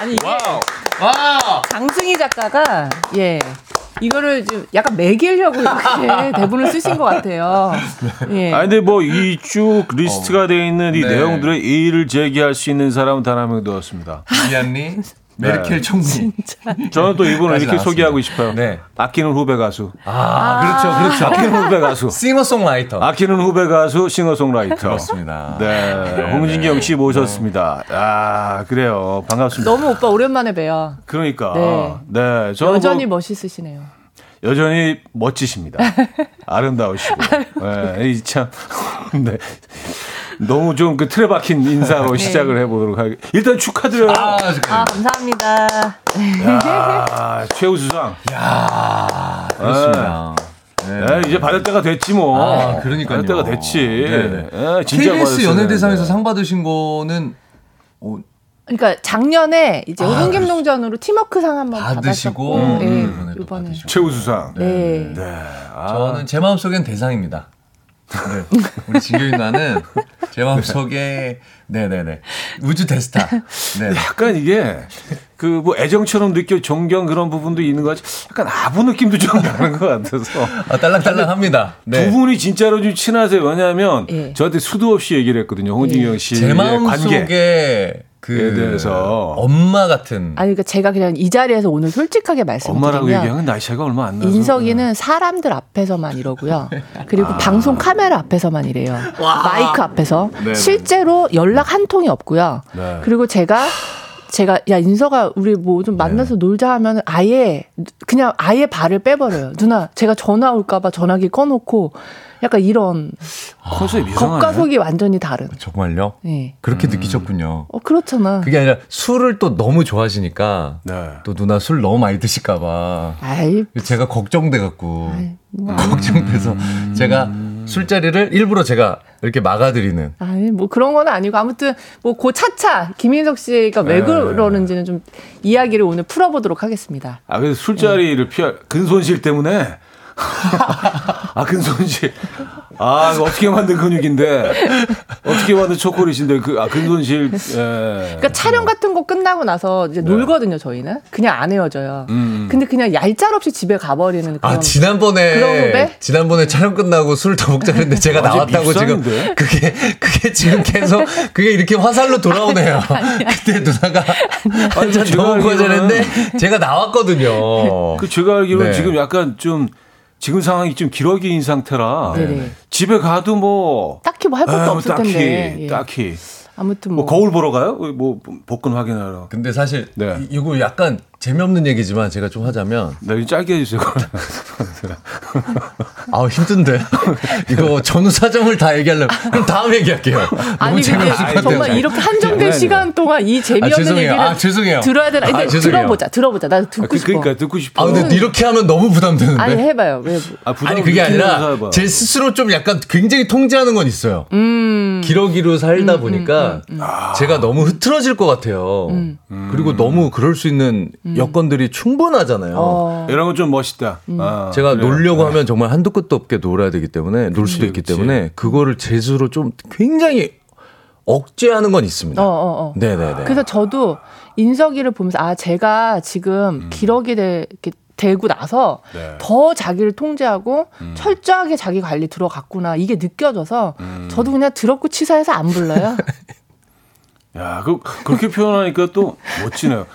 S3: 아니 이게
S2: 와
S3: 장승희 작가가 예 이거를 좀 약간 매기려고 이렇게 (laughs) 대본을 쓰신 것 같아요. 예.
S1: 아 근데 뭐 이 쭉 리스트가 돼 있는 이
S2: 네.
S1: 내용들의 이의를 제기할 수 있는 사람은 단 한 명도 없습니다.
S2: 비비안리 메르켈 총리. (laughs)
S1: 저는 또 이분을 이렇게
S2: 나왔습니다.
S1: 소개하고 싶어요.
S2: 네.
S1: 아끼는 후배 가수.
S2: 아, 그렇죠 그렇죠.
S1: 아끼는 후배 가수.
S2: 싱어송라이터.
S1: 아끼는 후배 가수 싱어송라이터.
S2: 그렇습니다.
S1: 네, 홍진경 씨 모셨습니다. 아 그래요, 반갑습니다.
S3: 너무 오빠 오랜만에 뵈요.
S1: 그러니까,
S3: 네.
S1: 네, 저는
S3: 여전히
S1: 뭐
S3: 멋있으시네요.
S1: 여전히 멋지십니다. 아름다우시고, (laughs) 네, 이 참, (laughs) 네. 너무 좀 그 틀에 박힌 인사로 시작을 해보도록 하겠습니다. 일단 축하드려요.
S2: 아,
S3: 아 감사합니다.
S1: 야, 최우수상.
S2: 야, 그렇습니다.
S1: 네, 이제 받을 때가 됐지 뭐.
S2: 아, 그러니까요.
S1: 받을 때가 됐지.
S2: 네네.
S1: 네, 진짜
S2: KBS 연예대상에서
S1: 되는데.
S2: 상 받으신 거는 어,
S3: 그러니까 작년에 이제
S2: 아,
S3: 홍김농전으로 팀워크상 한번
S2: 받으시고,
S3: 받았었고,
S2: 음,
S3: 예,
S2: 이번에.
S1: 최우수상.
S3: 네.
S1: 네. 아,
S2: 저는 제 마음속엔 대상입니다. 네. 우리 진경이 누나는 제 마음속에 네네네 우주 대스타. 네.
S1: 약간 이게 그 뭐 애정처럼 느껴 존경 그런 부분도 있는 것 같이 약간 아부 느낌도 좀 나는 것 같아서
S2: 아, 딸랑딸랑합니다. 네.
S1: 두 분이 진짜로 좀 친하세요. 왜냐하면
S3: 예.
S1: 저한테 수도 없이 얘기를 했거든요. 홍진경 씨의
S2: 제
S1: 관계.
S2: 마음속에 그
S1: 대해서.
S2: 엄마 같은
S3: 아니 그러니까 제가 그냥 이 자리에서 오늘 솔직하게
S1: 엄마라고
S3: 말씀드리면
S1: 얘기하면 나이 차이가 얼마 안 나서
S3: 인석이는 사람들 앞에서만 이러고요. (laughs) 그리고 방송 카메라 앞에서만 이래요. 마이크 앞에서
S1: 네,
S3: 실제로 연락 한 통이 없고요.
S1: 네.
S3: 그리고 제가 제가 야 인서가 우리 뭐 좀 만나서 놀자 하면 아예 그냥 아예 발을 빼버려요. 누나 제가 전화 올까봐 전화기 꺼놓고 약간 이런
S1: 컨셉
S3: 겉과
S1: 이상하네.
S3: 속이 완전히 다른.
S2: 정말요?
S3: 네.
S2: 그렇게 느끼셨군요.
S3: 어 그렇잖아.
S2: 그게 아니라 술을 또 너무 좋아하시니까
S1: 네.
S2: 또 누나 술 너무 많이 드실까봐
S3: 아이
S2: 제가 걱정돼 갖고
S3: 뭐, (laughs)
S2: 걱정돼서 제가 술자리를 일부러 제가 이렇게 막아드리는
S3: 아니 뭐 그런 건 아니고 아무튼 뭐 고 차차 김인석 씨가 왜
S1: 네.
S3: 그러는지는 좀 이야기를 오늘 풀어보도록 하겠습니다.
S1: 아, 그래서 술자리를 피할, 근손실 때문에. (laughs) 아, 근손실. 아, 이거 어떻게 만든 근육인데. 어떻게 만든 초콜릿인데, 그, 아, 근손실. 예.
S3: 그러니까 촬영 같은 거 끝나고 나서 이제 놀거든요 저희는 그냥 안 헤어져요.
S1: 네. 음.
S3: 근데 그냥 얄짤 없이 집에 가버리는 그런.
S2: 아 지난번에
S3: 그런 후배?
S2: 지난번에 촬영 끝나고 술 더 먹자 했는데 제가 나왔다고 지금? 그게 그게 지금 계속 그게 이렇게 화살로 돌아오네요. (laughs) 그때 누나가 한잔 더 먹고 했는데 제가 나왔거든요.
S1: 그 제가 알기로는
S2: 네.
S1: 지금 약간 좀 지금 상황이 좀 기러기인 상태라
S3: 네네.
S1: 집에 가도 뭐
S3: 딱히 뭐 할 것도
S1: 아, 뭐
S3: 없을
S1: 딱히
S3: 텐데. 예.
S1: 딱히
S3: 아무튼
S1: 뭐
S3: 뭐.
S1: 거울 보러 가요? 뭐 복근 확인하러.
S2: 근데 사실
S1: 네.
S2: 이- 이거 약간 재미없는 얘기지만 제가 좀 하자면
S1: 나 이거 짧게 해주세요. (laughs)
S2: 아 힘든데 이거 전후 사정을 다 얘기하려면 그럼 다음 얘기할게요. (laughs)
S3: 아니 근데
S2: 것
S3: 정말
S2: 같아요.
S3: 이렇게 한정된. 시간 동안 이
S2: 아,
S3: 재미없는
S2: 죄송해요.
S3: 얘기를
S2: 아, 죄송해요.
S3: 들어야 되나? 근데
S2: 아, 죄송해요.
S3: 들어보자, 들어보자. 나 듣고
S1: 그,
S3: 싶어.
S1: 그러니까 듣고 싶어.
S2: 아 근데 이렇게 하면 너무 부담되는데.
S3: 아니 해봐요. 왜? 뭐.
S1: 아, 부담
S2: 아니 그게 아니라
S1: 해봐.
S2: 제 스스로 좀 약간 굉장히 통제하는 건 있어요.
S3: 음.
S2: 기러기로 살다 보니까 제가 너무 흐트러질 것 같아요.
S3: 음.
S2: 그리고 너무 그럴 수 있는 여건들이 충분하잖아요.
S3: 어.
S1: 이런 건 좀 멋있다. 아,
S2: 제가
S1: 그래요.
S2: 놀려고 하면 정말 한도 끝도 없게 놀아야 되기 때문에 놀 수도 있기
S1: 그치.
S2: 때문에 그거를 제 스스로 좀 굉장히 억제하는 건 있습니다.
S3: 어, 어, 어.
S2: 네네네.
S3: 그래서 저도 인석이를 보면서 아 제가 지금 기러기 되, 이렇게 되고 나서
S1: 네.
S3: 더 자기를 통제하고 철저하게 자기 관리 들어갔구나 이게 느껴져서 저도 그냥 더럽고 치사해서 안 불러요. (laughs)
S1: 야, 그, 그렇게 표현하니까 또 멋지네요.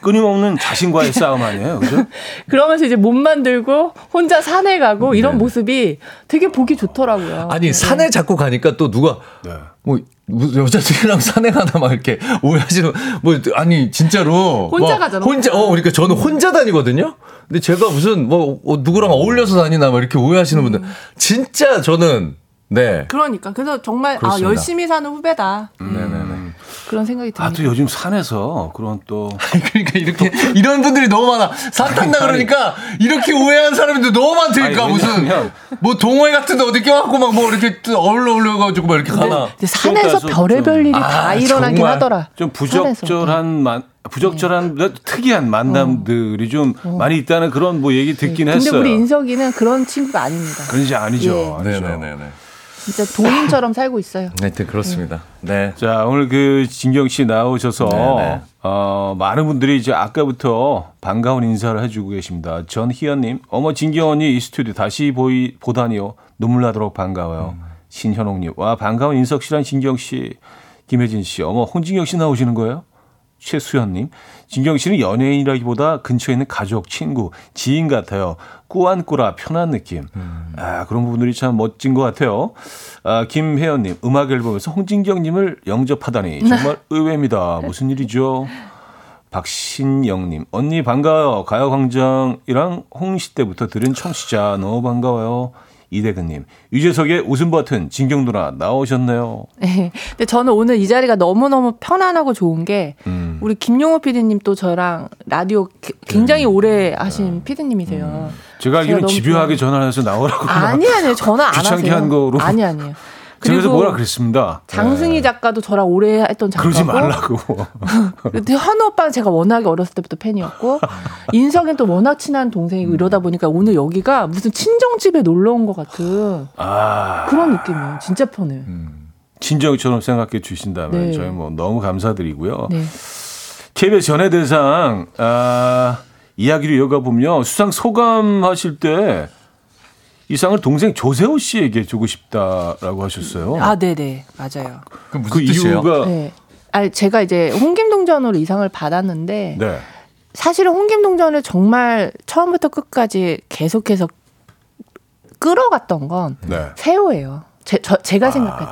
S1: 끊임없는 자신과의 싸움 아니에요, 그죠? (laughs)
S3: 그러면서 이제 몸 만들고 혼자 산에 가고 이런 모습이 되게 보기 좋더라고요.
S2: 아니 산에 자꾸 가니까 또 누가
S1: 네.
S2: 뭐 여자들이랑 산에 가나 막 이렇게 (laughs) 오해하시는 뭐 아니 진짜로
S3: 혼자
S2: 막
S3: 가잖아,
S2: 혼자
S3: 혼자.
S2: 어 그러니까 저는 혼자 다니거든요. 근데 제가 무슨 뭐 어, 누구랑 어울려서 다니나 막 이렇게 오해하시는 분들 진짜 저는 네.
S3: 그러니까 그래서 정말 아
S2: 그렇습니다.
S3: 열심히 사는 후배다
S2: 네네네.
S3: 그런 생각이
S1: 아,
S3: 듭니다.
S1: 또 요즘 산에서 그런 또. (laughs)
S2: 그러니까 이렇게 (laughs) 이런 분들이 너무 많아. 산 탄다 그러니까 이렇게 오해한 사람들이 너무 많으니까
S1: 아니,
S2: 무슨 뭐 동호회 같은 데 어디 껴갖고 막 뭐 이렇게 또 어울려 어울려가지고 막 이렇게 가나.
S3: 근데 산에서
S1: 좀-
S3: 별의별 일이 다
S2: 아,
S3: 일어나긴
S2: 정말.
S3: 하더라.
S1: 좀. 부적절한 만 부적절한
S3: 네.
S1: 특이한 만남들이 좀 많이 있다는 그런 뭐 얘기 듣긴
S3: 어. 근데
S1: 했어요.
S3: 우리 인석이는 그런 친구가 아닙니다.
S1: 그런지 아니죠.
S3: 예.
S1: 아니죠.
S2: 네네네네.
S3: 진짜 동인처럼 살고 있어요.
S2: 하여튼 (laughs) 그렇습니다. 네.
S1: 자 오늘 그 진경 씨 나오셔서
S2: 네네.
S1: 어, 많은 분들이 이제 아까부터 반가운 인사를 해주고 계십니다. 전희연님, 어머 진경 언니 이 스튜디오 다시 보이 보다니요 눈물 나도록 반가워요.
S2: 음.
S1: 신현옥님, 와 반가운 인석 씨랑 진경 씨, 김혜진 씨, 어머 홍진경 씨 나오시는 거예요? 최수현님, 진경 씨는 연예인이라기보다 근처에 있는 가족, 친구, 지인 같아요. 꾸안꾸라 편한 느낌. 아 그런 부분들이 참 멋진 것 같아요. 아, 김혜연님, 음악 앨범에서 홍진경님을 영접하다니 (laughs) 정말 의외입니다. 무슨 일이죠? 박신영님, 언니 반가워요. 가요광장이랑 홍시 때부터 들은 청취자 너무 반가워요. 이대근님, 유재석의 웃음 버튼 진경 누나 나오셨네요.
S3: 네. 근데 저는 오늘 이 자리가 너무 너무 편안하고 좋은 게
S1: 음.
S3: 우리 김용호 PD님 또 저랑 라디오 기- 굉장히 오래 하신 PD님이세요.
S1: 제가 알기로는
S3: 너무
S1: 집요하게 전화해서 나오라고
S3: 아니 아니요 전화 안
S1: 귀찮게
S3: 하세요.
S1: 한 거로.
S3: 아니 아니에요. (laughs)
S1: 그래서 뭐라 그랬습니다.
S3: 장승희
S1: 네.
S3: 작가도 저랑 오래 했던 작가고
S1: 그러지 말라고. (laughs)
S3: 근데 현우 오빠는 제가 워낙에 어렸을 때부터 팬이었고 인석은 또 워낙 친한 동생이고 이러다 보니까 오늘 여기가 무슨 친정집에 놀러 온 것 같은
S1: 아,
S3: 그런 느낌이에요. 진짜 편해요.
S1: 친정처럼 생각해 주신다면
S3: 네.
S1: 저희 뭐 너무 감사드리고요.
S3: 네.
S1: KBS 연예대상 아, 이야기를 이어가 보면 수상 소감하실 때 이 상을 동생 조세호 씨에게 주고 싶다라고 하셨어요.
S3: 아, 네네. 맞아요.
S2: 그 무슨
S1: 그
S2: 뜻이에요?
S1: 이유가
S3: 네. 아니, 제가 이제 홍김동전으로 이 상을 받았는데
S1: 네.
S3: 사실은 홍김동전을 정말 처음부터 끝까지 계속해서 끌어갔던 건
S1: 네.
S3: 세호예요. 제, 저, 제가 생각할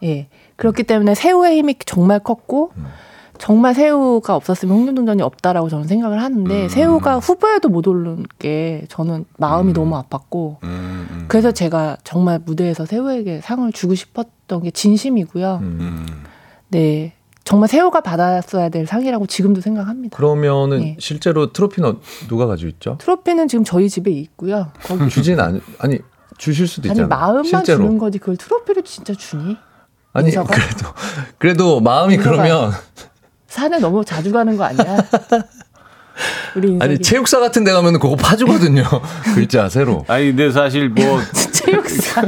S3: 때. 예. 그렇기 때문에 세호의 힘이 정말 컸고 정말 새우가 없었으면 홍림동전이 없다라고 저는 생각을 하는데
S1: 음.
S3: 새우가 후보에도 못 오른 게 저는 마음이 너무 아팠고
S1: 음, 음.
S3: 그래서 제가 정말 무대에서 새우에게 상을 주고 싶었던 게 진심이고요.
S2: 음.
S1: 음.
S3: 네. 정말 새우가 받았어야 될 상이라고 지금도 생각합니다.
S2: 그러면은
S3: 네.
S2: 실제로 트로피는 누가 가지고 있죠?
S3: 트로피는 지금 저희 집에 있고요. 거기
S2: 주진 않 아니 주실 수도
S3: 아니
S2: 있잖아요.
S3: 마음만
S2: 실제로.
S3: 주는 거지 그걸 트로피를 진짜 주니?
S2: 아니
S3: 인사가?
S2: 그래도 그래도 마음이
S3: 인사가-
S2: 그러면
S3: 산에 너무 자주 가는 거 아니야? (laughs)
S2: 아니 체육사 같은 데 가면 그거 파주거든요. (laughs) 글자 새로.
S1: 아니 근데 사실 뭐 (laughs)
S3: 체육사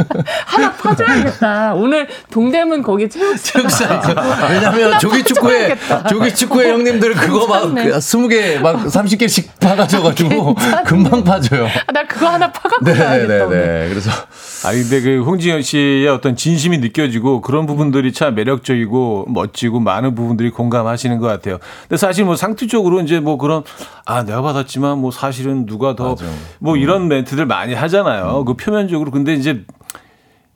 S3: 하나 파줘야겠다. 오늘 동대문 거기 체육사.
S2: 체육사. (laughs) 왜냐면 조기 축구에 조기 축구에 형님들 그거 막
S3: 괜찮네.
S2: 20개 막 30개씩 파가져 가지고 금방 파져요.
S3: 아, 나 그거 하나 파갖고
S2: 네, 네,
S3: 가야겠다. 오늘.
S2: 네. 그래서
S1: 아니 근데 그 홍진영 씨의 어떤 진심이 느껴지고 그런 부분들이 참 매력적이고 멋지고 많은 부분들이 공감하시는 것 같아요. 근데 사실 뭐 상투적으로 이제 뭐 그런 아 내가 받았지만 뭐 사실은 누가 더
S2: 맞아.
S1: 뭐 이런 멘트들 많이 하잖아요. 그 표면적으로 근데 이제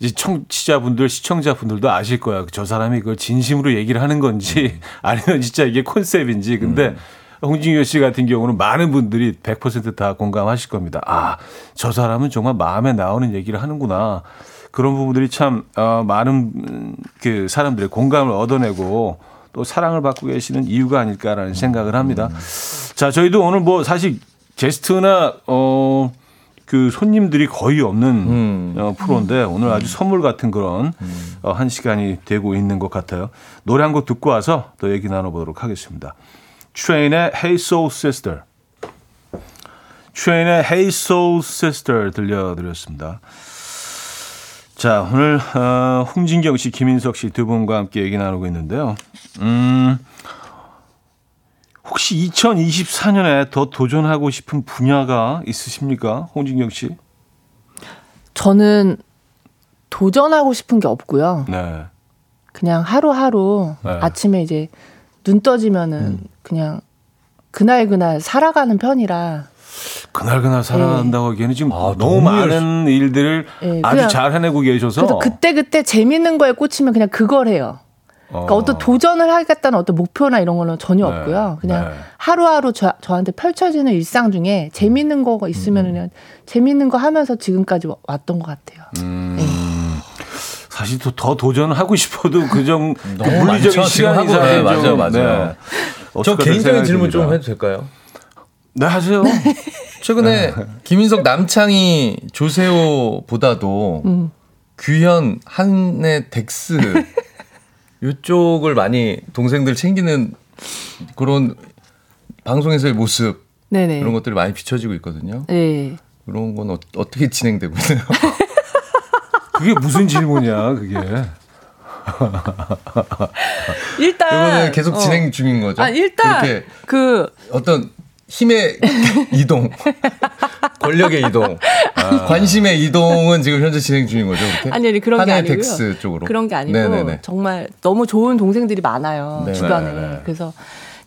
S1: 이제 청취자분들 시청자분들도 아실 거야. 저 사람이 그걸 진심으로 얘기를 하는 건지 (laughs) 아니면 진짜 이게 컨셉인지. 근데 홍진경 씨 같은 경우는 많은 분들이 100%다 공감하실 겁니다. 아, 저 사람은 정말 마음에 나오는 얘기를 하는구나. 그런 부분들이 참 어, 많은 음, 그 사람들의 공감을 얻어내고 또 사랑을 받고 계시는 이유가 아닐까라는 생각을 합니다. 자, 저희도 오늘 뭐 사실 게스트나 어, 그 손님들이 거의 없는
S2: 음.
S1: 어, 프로인데 오늘 아주 선물 같은 그런 어, 한 시간이 되고 있는 것 같아요. 노래 한 곡 듣고 와서 또 얘기 나눠보도록 하겠습니다. 트레인의 Hey Soul Sister. 트레인의 Hey Soul Sister 들려드렸습니다. 자, 오늘 어, 홍진경 씨, 김인석 씨 두 분과 함께 얘기 나누고 있는데요. 음, 혹시 2024년에 더 도전하고 싶은 분야가 있으십니까? 홍진경 씨?
S3: 저는 도전하고 싶은 게 없고요.
S1: 네.
S3: 그냥 하루하루
S1: 네.
S3: 아침에 이제 눈 떠지면은 그냥 그날 그날 살아가는 편이라
S1: 그날 그날 살아간다고 하기에는 지금
S2: 아,
S1: 너무 많은 일들을
S3: 예,
S1: 아주 잘 해내고 계셔서
S3: 그래서 그때 그때 재밌는 거에 꽂히면 그냥 그걸 해요. 그러니까
S1: 어.
S3: 어. 떤 도전을 하겠다는 어떤 목표나 이런 거는 전혀
S1: 네,
S3: 없고요. 그냥
S1: 네.
S3: 하루하루 저, 저한테 펼쳐지는 일상 중에 재밌는 거가 있으면
S1: 음.
S3: 그냥 재밌는 거 하면서 지금까지 와- 왔던 것 같아요.
S1: 음. 사실 또 더 도전하고 싶어도 그정 그 (laughs)
S2: 너무
S1: 물리적인
S2: 많죠. 지금
S1: 시간
S2: 하고,
S1: 이상이
S2: 네, 맞아요,
S1: 좀,
S2: 맞아요.
S1: 네.
S2: 저 개인적인 질문 좀
S1: 듭니다.
S2: 해도 될까요?
S1: 네 하세요.
S2: 최근에 김인석 남창희 조세호보다도
S3: 음.
S2: 규현 한해 덱스 (laughs) 이쪽을 많이 동생들 챙기는 그런 방송에서의 모습
S3: 네네.
S2: 이런 것들이 많이 비춰지고 있거든요.
S3: 네.
S2: 그런 건 어, 떻게 진행되고 있나요? (laughs)
S1: 그게 무슨 질문이야, 그게.
S3: 일단
S2: 이거는 계속
S3: 어.
S2: 진행 중인 거죠.
S3: 아 일단
S2: 그 어떤 힘의 (laughs) 이동, 권력의 이동,
S3: 아.
S2: 관심의 이동은 지금 현재 진행 중인 거죠. 그렇게?
S3: 아니 아니 그런 게 아니고요.
S2: 덱스 쪽으로
S3: 그런 게 아니고
S2: 네네네.
S3: 정말 너무 좋은 동생들이 많아요
S2: 네.
S3: 주변에.
S1: 네, 네.
S3: 그래서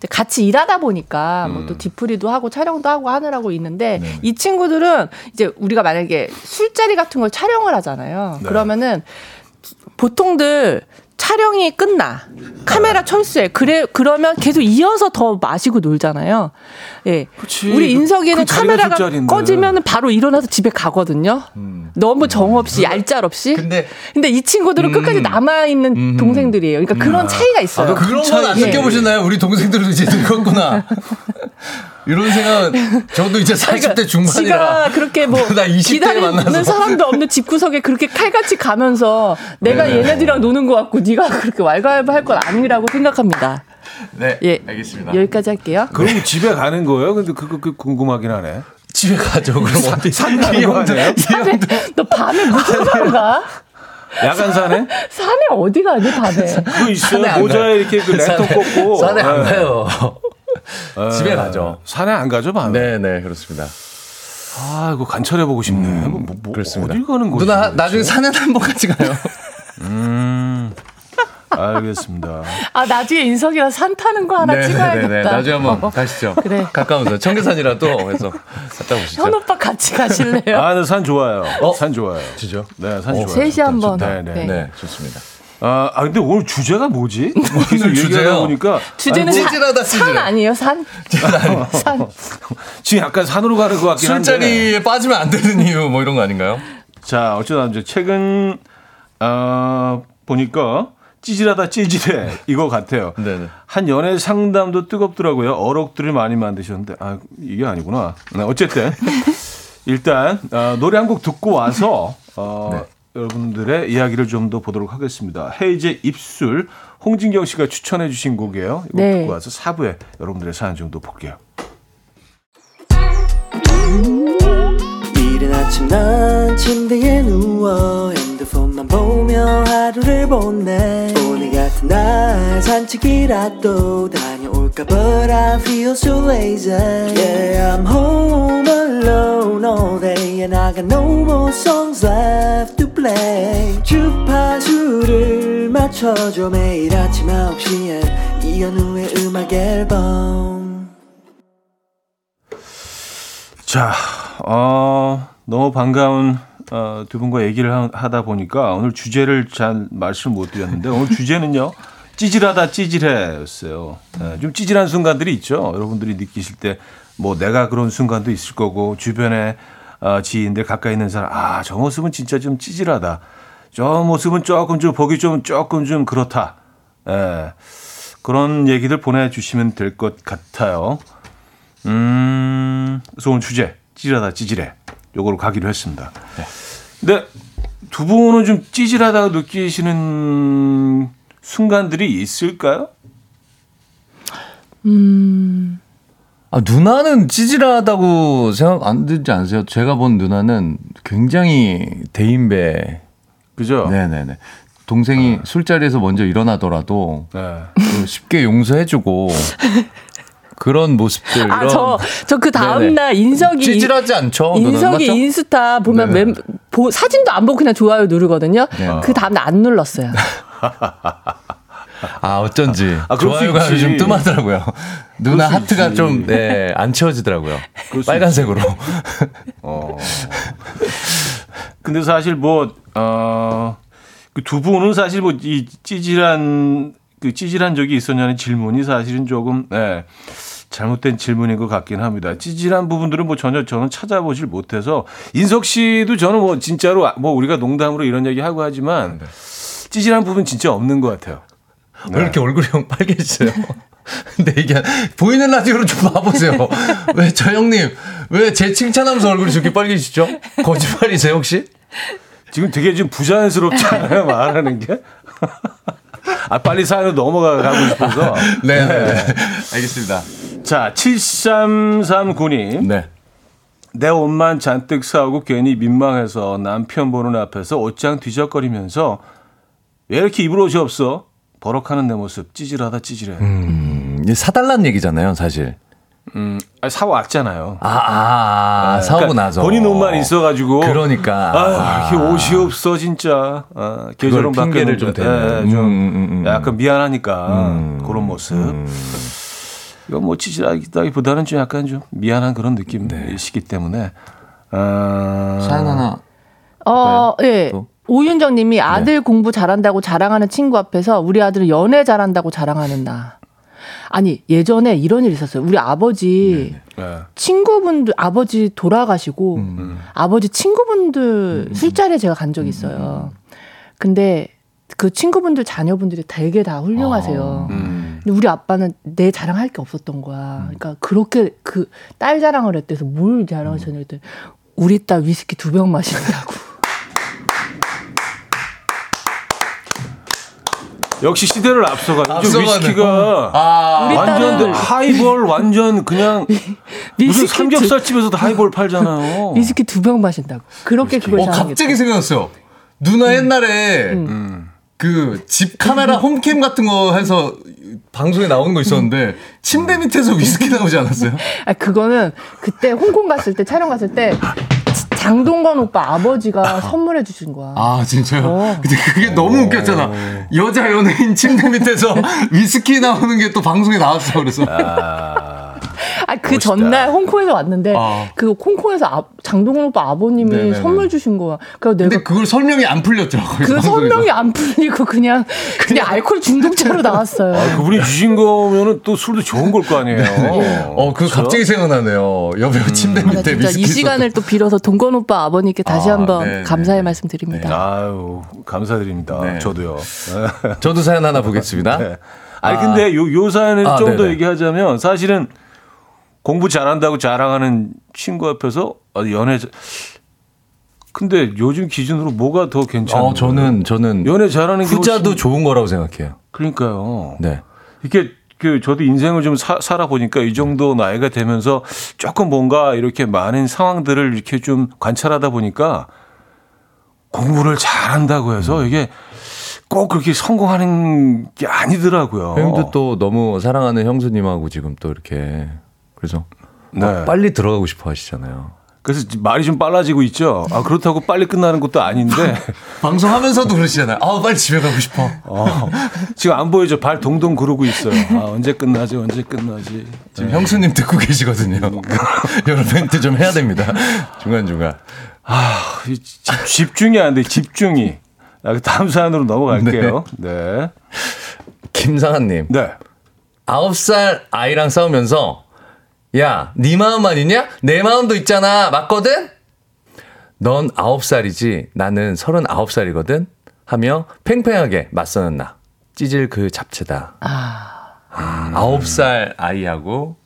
S3: 같이 일하다 보니까 뭐
S2: 음.
S3: 또 뒤풀이도 하고 촬영도 하고 하느라고 있는데
S2: 네네.
S3: 이 친구들은 이제 우리가 만약에 술자리 같은 걸 촬영을 하잖아요.
S1: 네.
S3: 그러면은 보통들 촬영이 끝나 카메라 철수해 그래 그러면 계속 이어서 더 마시고 놀잖아요. 예,
S1: 그치.
S3: 우리 인석이는
S1: 그 자리가
S3: 카메라가. 꺼지면 바로 일어나서 집에 가거든요.
S2: 음.
S3: 너무 정 없이 얄짤 없이.
S2: 근데
S3: 근데 이 친구들은
S2: 음.
S3: 끝까지 남아 있는
S2: 음.
S3: 동생들이에요. 그러니까 그런 차이가 있어요.
S2: 그런 건안
S3: 예.
S2: 느껴보셨나요? 우리 동생들도 이제 늙었구나. (laughs) 이런 생각은 저도 이제 40대 중반이라.
S3: 지가 그렇게
S2: 뭐나 20대 에
S3: 기다리는
S2: 만나서.
S3: 사람도 없는 집구석에 그렇게 칼같이 가면서 내가
S2: 네.
S3: 얘네들이랑 노는 것 같고 네가 그렇게 왈가왈부 할 건 아니라고 생각합니다.
S2: 네,
S3: 예,
S2: 알겠습니다.
S3: 여기까지 할게요.
S1: 그럼 집에 가는 거예요? 근데 그거 그 궁금하긴 하네.
S2: 집에 가죠. 그럼 어디?
S1: 산 가는 거 아니에요?
S3: 산에 너 밤에 무슨 산 가?
S1: 야간 산에? (laughs)
S3: 산에 어디 가니 밤에?
S1: 그거 있어요. 모자에. 이렇게 그 랜턴 꽂고.
S2: 산에 안
S1: 네.
S2: 가요.
S1: 네.
S2: 집에 가죠.
S1: 산에 안 가죠, 밤에?
S2: 네, 네, 그렇습니다.
S1: 아, 이거 관찰해 보고 싶네. 뭐, 뭐, 뭐,
S2: 그렇습니다.
S1: 어딜 가는 거지?
S2: 누나? 나중에 산에 한번 같이 가요.
S1: 음. 알겠습니다. (laughs)
S3: 아 나중에 인석이랑 산 타는 거 하나 찍어야겠다.
S2: 네, 나중에 한번 가시죠.
S3: 그래.
S2: 가까운서 청계산이라도 해서 갔다 오시죠.
S3: 현 오빠 같이 가실래요?
S1: 아, 근데 산 좋아요.
S2: 어?
S1: 산 좋아요.
S2: 진짜?
S1: 네, 산
S2: 어,
S1: 좋아요.
S3: 셋이 한번.
S1: 네, 네.
S3: 네.
S2: 네, 좋습니다.
S1: 아, 아 근데 오늘 주제가 뭐지? (laughs)
S2: 오늘 주제요?
S1: 보니까
S3: 주제는 산,
S2: 찌질하다,
S3: 산
S2: 찌질해.
S3: 아니에요? 산? 산. (laughs) (laughs)
S1: 지금 약간 산으로 가는 것 같긴 한데.
S2: 술자리에 빠지면 안 되는 이유 뭐 이런 거 아닌가요?
S1: 자, 어쩌다 이제 최근 어, 보니까 찌질하다 찌질해 이거 같아요.
S2: 네네.
S1: 한 연애 상담도 뜨겁더라고요. 어록들을 많이 만드셨는데 아 이게 아니구나. 네, 어쨌든 일단 어, 노래 한 곡 듣고 와서 어, 여러분들의 이야기를 좀 더 보도록 하겠습니다. 헤이즈의 입술 홍진경 씨가 추천해 주신 곡이에요. 이거
S3: 네.
S1: 듣고 와서 4부에 여러분들의 사연 좀 더 볼게요.
S4: 이른 아침 난 침대에 누워 핸드폰만 보며 하루를 보내 오늘 같은 날 산책이라도 다녀 올까 But I feel so lazy. Yeah I'm home alone all day And I got no more songs left to play. 주파수를 맞춰줘 매일 아침 9시에. 이현우의 음악 앨범.
S1: 자, 어, 너무 반가운 어, 두 분과 얘기를 하- 하다 보니까 오늘 주제를 잘 말씀을 못 드렸는데 오늘 주제는요. (laughs) 찌질하다 찌질해였어요. 예, 좀 찌질한 순간들이 있죠. 여러분들이 느끼실 때 뭐 내가 그런 순간도 있을 거고 주변에 어, 지인들 가까이 있는 사람 아 저 모습은 진짜 좀 찌질하다. 저 모습은 조금 좀 보기 좀 조금 좀 그렇다. 예, 그런 얘기들 보내주시면 될 것 같아요. 음, 그래서 오늘 주제 찌질하다 찌질해 요거로 가기로 했습니다. 근데 두 분은 좀 찌질하다고 느끼시는 순간들이 있을까요?
S2: 아, 누나는 찌질하다고 생각 안 들지 않으세요? 제가 본 누나는 굉장히 대인배.
S1: 그죠?
S2: 네네네. 동생이 술자리에서 먼저 일어나더라도
S1: 네.
S2: 또 쉽게 용서해주고 그런 모습들.
S3: 아,
S2: 이런
S3: 저, 저 그. 다음날 인석이.
S2: 찌질하지 않죠?
S3: 인석이
S2: 맞죠?
S3: 인스타 보면. 멤, 보, 사진도 안 보고 그냥 좋아요 누르거든요.
S2: 네.
S3: 그 다음날 안 눌렀어요. (laughs)
S2: 아 어쩐지
S1: 아,
S2: 좋아요가. 좀 뜸하더라고요. 누나
S1: 수
S2: 하트가
S1: 있지.
S2: 좀 네, (laughs) 안 채워지더라고요. 빨간색으로.
S1: 어. (laughs) 근데 사실 뭐, 어, 그두 분은 사실 뭐 이 찌질한, 그 찌질한 적이 있었냐는 질문이 사실은 조금, 예, 잘못된 질문인 것 같긴 합니다. 찌질한 부분들은 뭐 전혀 저는 찾아보질 못해서 인석 씨도 저는 뭐 진짜로 아- 뭐 우리가 농담으로 이런 얘기 하고 하지만 찌질한 부분 진짜 없는 것 같아요.
S2: 왜 이렇게 얼굴이 형 빨개지세요? (laughs) 근데 이게 보이는 라디오로 좀 봐보세요. (laughs) 왜 저 형님 왜 제 칭찬하면서 얼굴이 저렇게 빨개지죠? 거짓말이세요 혹시?
S1: 지금 되게 좀 부자연스럽지 않아요? 말하는 게? (laughs) 아, 빨리 사연으로 넘어가고 싶어서.
S2: 네, 네. 알겠습니다.
S1: 자, 7339님.
S2: 네.
S1: 내 옷만 잔뜩 사오고 괜히 민망해서 남편 보는 앞에서 옷장 뒤적거리면서 왜 이렇게 입을 옷이 없어? 버럭하는 내 모습 찌질하다 찌질해. 음,
S2: 음, 사달란 얘기잖아요, 사실.
S1: 아니, 사왔잖아요.
S2: 아, 아, 아 사오고
S1: 그러니까
S2: 나서.
S1: 본인 옷만 있어가지고.
S2: 그러니까.
S1: 아, 이렇게 옷이 없어 진짜. 아, 계절은
S2: 핑계를 좀
S1: 바뀌었는데.
S2: 대는.
S1: 예, 좀
S2: 음, 음, 음.
S1: 약간 미안하니까
S2: 음.
S1: 그런 모습. 이건 뭐 찌질하기보다는 좀 약간 좀 미안한 그런 느낌이시기 때문에. 아,
S2: 사연 하나.
S3: 어, 예.
S2: 또?
S3: 오윤정 님이 아들 공부 잘한다고 자랑하는 친구 앞에서 우리 아들은 연애 잘한다고 자랑하는 나. 아니, 예전에 이런 일이 있었어요. 우리 아버지
S1: 예.
S3: 친구분들 아버지 돌아가시고 아버지 친구분들 술자리에 제가 간 적이 있어요. 근데 그 친구분들 자녀분들이 되게 다 훌륭하세요.
S1: 음.
S3: 근데 우리 아빠는 내 자랑할 게 없었던 거야. 그러니까 그렇게 그 딸 자랑을 했대서 뭘 자랑하셨냐 했더니 우리 딸 위스키 두 병 마신다고. (laughs)
S1: 역시 시대를 앞서가지고
S2: 앞서가네.
S1: 위스키가
S2: 아,
S3: 우리
S1: 완전 하이볼 완전 그냥 (laughs) 무슨
S3: 위스키
S1: 삼겹살집에서도 하이볼 팔잖아요.
S3: 위스키 두 병 마신다고. 그렇게 그걸
S2: 어. 갑자기 생각났어요. 누나 옛날에
S1: 음.
S2: 그집 카메라 홈캠 같은 거 해서 방송에 나오는 거 있었는데 침대 밑에서 위스키 나오지 않았어요? (laughs)
S3: 아 그거는 그때 홍콩 갔을 때 촬영 갔을 때 장동건 오빠 아버지가 (laughs) 선물해 주신 거야.
S2: 아 진짜요?
S3: 어.
S2: 근데 그게 너무 웃겼잖아. 여자 연예인 침대 밑에서 (laughs) 위스키 나오는 게 또 방송에 나왔어 그래서.
S1: 아, (laughs)
S3: 아, 그. 전날 홍콩에서 왔는데
S2: 아.
S3: 그 홍콩에서 아, 장동건 오빠 아버님이
S2: 네네네.
S3: 선물 주신 거야. 그래서 내가
S2: 근데 그걸 설명이 안 풀렸더라고요.
S3: 그. 설명이 안 풀리고 그냥 그냥 알코올 중독자로 나왔어요.
S1: 아, 그분이 주신 거면은 또 술도 좋은 걸 거 아니에요.
S2: 어, 그? 갑자기 생각나네요. 여배우 침대
S3: 나
S2: 밑에
S3: 진짜 이 시간을 또 빌어서 동건 오빠 아버님께 다시
S2: 아,
S3: 한번
S2: 네네.
S3: 감사의 말씀드립니다.
S1: 아유, 감사드립니다.
S2: 네.
S1: 저도요.
S2: 쏟- 저도 사연 하나 보겠습니다. (laughs)
S1: 네. 아니 근데 요, 요 사연을
S2: 아,
S1: 좀더
S2: 네네.
S1: 얘기하자면 사실은 공부 잘한다고 자랑하는 친구 앞에서 아, 연애 자- 근데 요즘 기준으로 뭐가 더 괜찮은
S2: 어, 저는 저는
S1: 연애 잘하는 게
S2: 후자도 좋은 거라고 생각해요.
S1: 그러니까요.
S2: 네.
S1: 이게 그 저도 인생을 좀 사, 살아보니까 이 정도 나이가 되면서 조금 뭔가 이렇게 많은 상황들을 이렇게 좀 관찰하다 보니까 공부를 잘한다고 해서 이게 꼭 그렇게 성공하는 게 아니더라고요.
S2: 형도 또 너무 사랑하는 형수님하고 지금 또 이렇게 그래서 막
S1: 네.
S2: 빨리 들어가고 싶어 하시잖아요.
S1: 그래서 말이 좀 빨라지고 있죠. 아, 그렇다고 빨리 끝나는 것도 아닌데, (laughs)
S2: 방송하면서도 그러시잖아요. 아, 빨리 집에 가고 싶어.
S1: 어, 지금 안 보이죠? 발 동동 구르고 있어요. 아, 언제 끝나지? 언제 끝나지?
S2: 지금 형수님 듣고 계시거든요. (laughs) 여러 멘트 좀 해야 됩니다. 중간 중간.
S1: 아, 이 집, 집중이 안 돼, 집중이. 아, 다음 사연으로 넘어갈게요. 네.
S2: 김상한님.
S1: 네.
S2: 아홉 살 아이랑 싸우면서 야, 네 마음만 있냐? 내 마음도 있잖아. 맞거든? 넌 아홉 살이지. 나는 서른 아홉 살이거든. 하며 팽팽하게 맞서는 나. 찢을 그 잡채다.
S3: 아,
S2: 아, 아홉 살 아이하고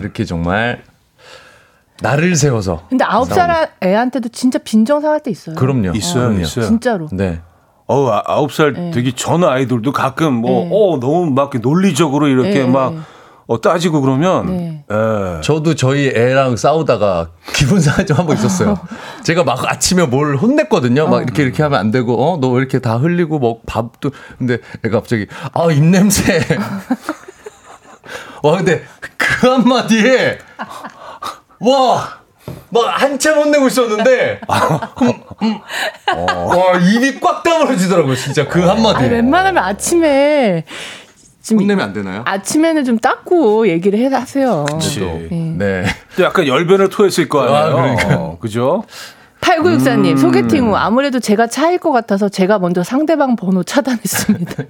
S2: 이렇게 정말 나를 세워서.
S3: 근데 아홉 살 애한테도 진짜 빈정 상할 때 있어요.
S2: 그럼요.
S1: 있어요,
S2: 그럼요.
S1: 있어요.
S3: 진짜로.
S2: 네.
S1: 어, 아, 아홉 살
S3: 네.
S1: 되기 전 아이들도 가끔 뭐,
S3: 네.
S1: 어, 너무 막 논리적으로 이렇게
S3: 네,
S1: 막
S3: 네.
S1: 어, 따지고 그러면,
S3: 네.
S1: 예.
S2: 저도 저희 애랑 싸우다가 기분 상한 적 한 번 있었어요. (laughs) 제가 막 아침에 뭘 혼냈거든요. 막 이렇게 이렇게 하면 안 되고, 어, 너 왜 이렇게 다 흘리고, 뭐 밥도. 근데 애가 갑자기, 아, 입냄새. (laughs) 와, 근데 그 한마디에, 와, 막 한참 혼내고 있었는데, (laughs) 음, 음. 와, 입이 꽉 다물어지더라고요, 진짜 그
S3: 아니,
S2: 한마디에.
S3: 웬만하면 아침에 지금
S2: 혼내면 안 되나요?
S3: 아침에는 좀 닦고 얘기를 해 하세요.
S1: 그치.
S2: 네.
S1: 또 약간 열변을 토했을 거 아니에요.
S2: 아, 그러니까요.
S1: 어, 그죠?
S3: 8964님,
S1: 음.
S3: 소개팅 후 아무래도 제가 차일 것 같아서 제가 먼저 상대방 번호 차단했습니다.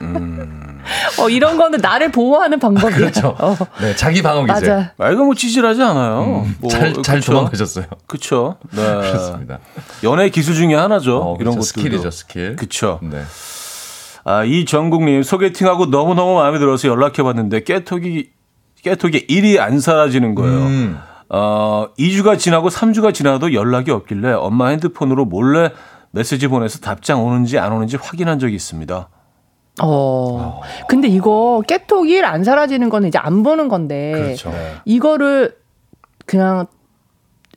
S3: (laughs) 어, 이런 거는 나를 보호하는 방법이야.
S2: 음. 그렇죠.
S3: 어,
S2: 네, 자기 방어 기제.
S3: 맞아.
S1: 아 이거 뭐 찌질하지 않아요. 뭐,
S2: 잘, 잘? 도망가셨어요.
S1: 그쵸. 네. (laughs)
S2: 그렇습니다.
S1: 연애 기술 중에 하나죠.
S2: 어,
S1: 이런
S2: 그렇죠.
S1: 것도
S2: skill이죠, skill.
S1: 그쵸.
S2: 네.
S1: 아, 이정국님 소개팅하고 너무너무 마음에 들어서 연락해봤는데 깨톡이 깨톡이 일이 안 사라지는 거예요.
S2: 음.
S1: 어, 2주가 지나고 3주가 지나도 연락이 없길래 엄마 핸드폰으로 몰래 메시지 보내서 답장 오는지 안 오는지 확인한 적이 있습니다.
S3: 어. 근데 이거 깨톡 일 안 사라지는 거는 이제 안 보는 건데.
S2: 그렇죠.
S1: 네.
S3: 이거를 그냥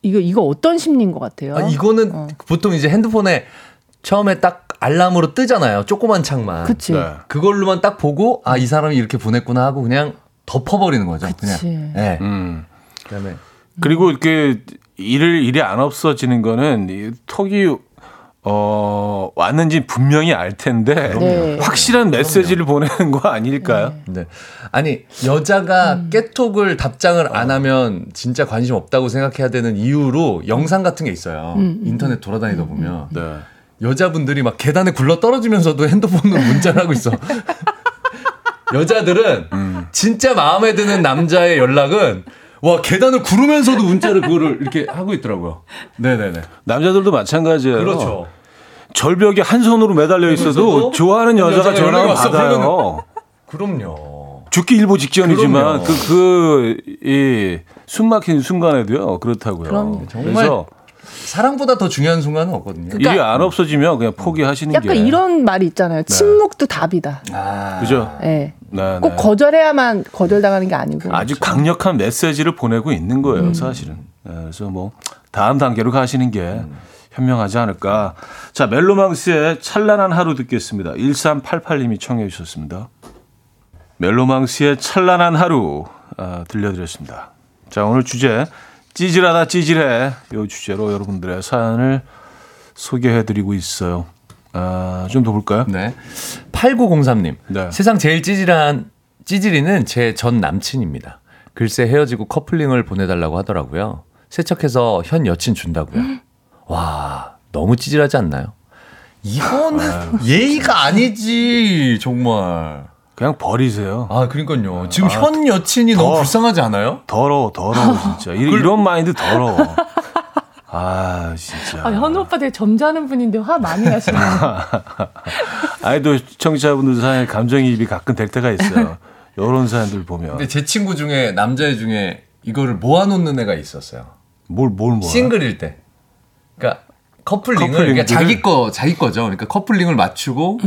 S3: 이거 이거 어떤 심리인 것 같아요?
S2: 아, 이거는
S3: 어.
S2: 보통 이제 핸드폰에 처음에 딱 알람으로 뜨잖아요. 조그만 창만.
S3: 그치.
S1: 네.
S2: 그걸로만 딱 보고 아 이 사람이 이렇게 보냈구나 하고 그냥 덮어버리는 거죠.
S3: 그치.
S2: 그냥. 네.
S1: 음.
S2: 그다음에
S1: 그리고 이렇게 일을 일이 안 없어지는 거는 이 톡이 어 왔는지 분명히 알 텐데
S3: 네.
S1: 확실한 메시지를 보내는 거 아닐까요?
S2: 네. 아니 여자가 깨톡을 답장을 안 하면 진짜 관심 없다고 생각해야 되는 이유로 영상 같은 게 있어요. 인터넷 돌아다니다 보면
S1: 네.
S2: 여자분들이 막 계단에 굴러 떨어지면서도 핸드폰으로 문자를 하고 있어. (laughs) 여자들은 진짜 마음에 드는 남자의 연락은 와 계단을 구르면서도 문자를 그거를 이렇게 하고 있더라고요. 네네네.
S1: 남자들도 마찬가지예요.
S2: 그렇죠.
S1: 절벽에 한 손으로 매달려 있어도 좋아하는 여자가
S2: 여자가
S1: 전화를 받아요.
S2: 그럼요.
S1: 죽기 일보 직전이지만
S2: 그럼요.
S1: 그, 그, 이, 숨 막힌 순간에도요. 그렇다고요.
S3: 그럼요.
S2: 정말
S1: 그래서
S2: 사랑보다 더 중요한 순간은 없거든요.
S3: 그러니까
S1: 일이 안 없어지면 그냥 포기하시는
S3: 약간
S1: 게.
S3: 이런 말이 있잖아요. 침묵도 답이다.
S2: 아,
S1: 그죠?
S3: 예.
S1: 네,
S3: 꼭
S1: 네.
S3: 거절해야만 거절당하는 게 아니고.
S1: 아주 강력한 메시지를 보내고 있는 거예요,
S3: 음.
S1: 사실은. 네, 그래서 뭐 다음 단계로 가시는 게 현명하지 않을까. 자, 멜로망스의 찬란한 하루 듣겠습니다. 1388님이 청해 주셨습니다. 멜로망스의 찬란한 하루 아, 들려드렸습니다. 자, 오늘 주제 찌질하다 찌질해 이 주제로 여러분들의 사연을 소개해드리고 있어요. 아, 좀 더 볼까요?
S2: 네. 8903님.
S1: 네.
S2: 세상 제일 찌질한 찌질이는 제 전 남친입니다. 글쎄 헤어지고 커플링을 보내달라고 하더라고요. 세척해서 현 여친 준다고요. 와, 너무 찌질하지 않나요? 이거는 예의가 아니지, 정말.
S1: 그냥 버리세요.
S2: 아, 그러니까요. 지금 현 여친이 너무
S1: 더.
S2: 불쌍하지 않아요?
S1: 더러워, 더러워, (laughs) 진짜. 이, 이런 마인드 더러워. (laughs) 아, 진짜.
S3: 아, 현우 오빠 되게 점잖은 분인데 화 많이 나시네요. (laughs)
S1: 아니, 또 청취자분들 사이에 감정이입이 가끔 될 때가 있어요. 요런 사연들 보면.
S2: 근데 제 친구 중에 남자애 중에 이거를 모아놓는 애가 있었어요.
S1: 뭘, 뭘, 뭐.
S2: 싱글일 때. 그러니까 커플링을? 그러니까 자기 거 자기 거죠. 그러니까 커플링을 맞추고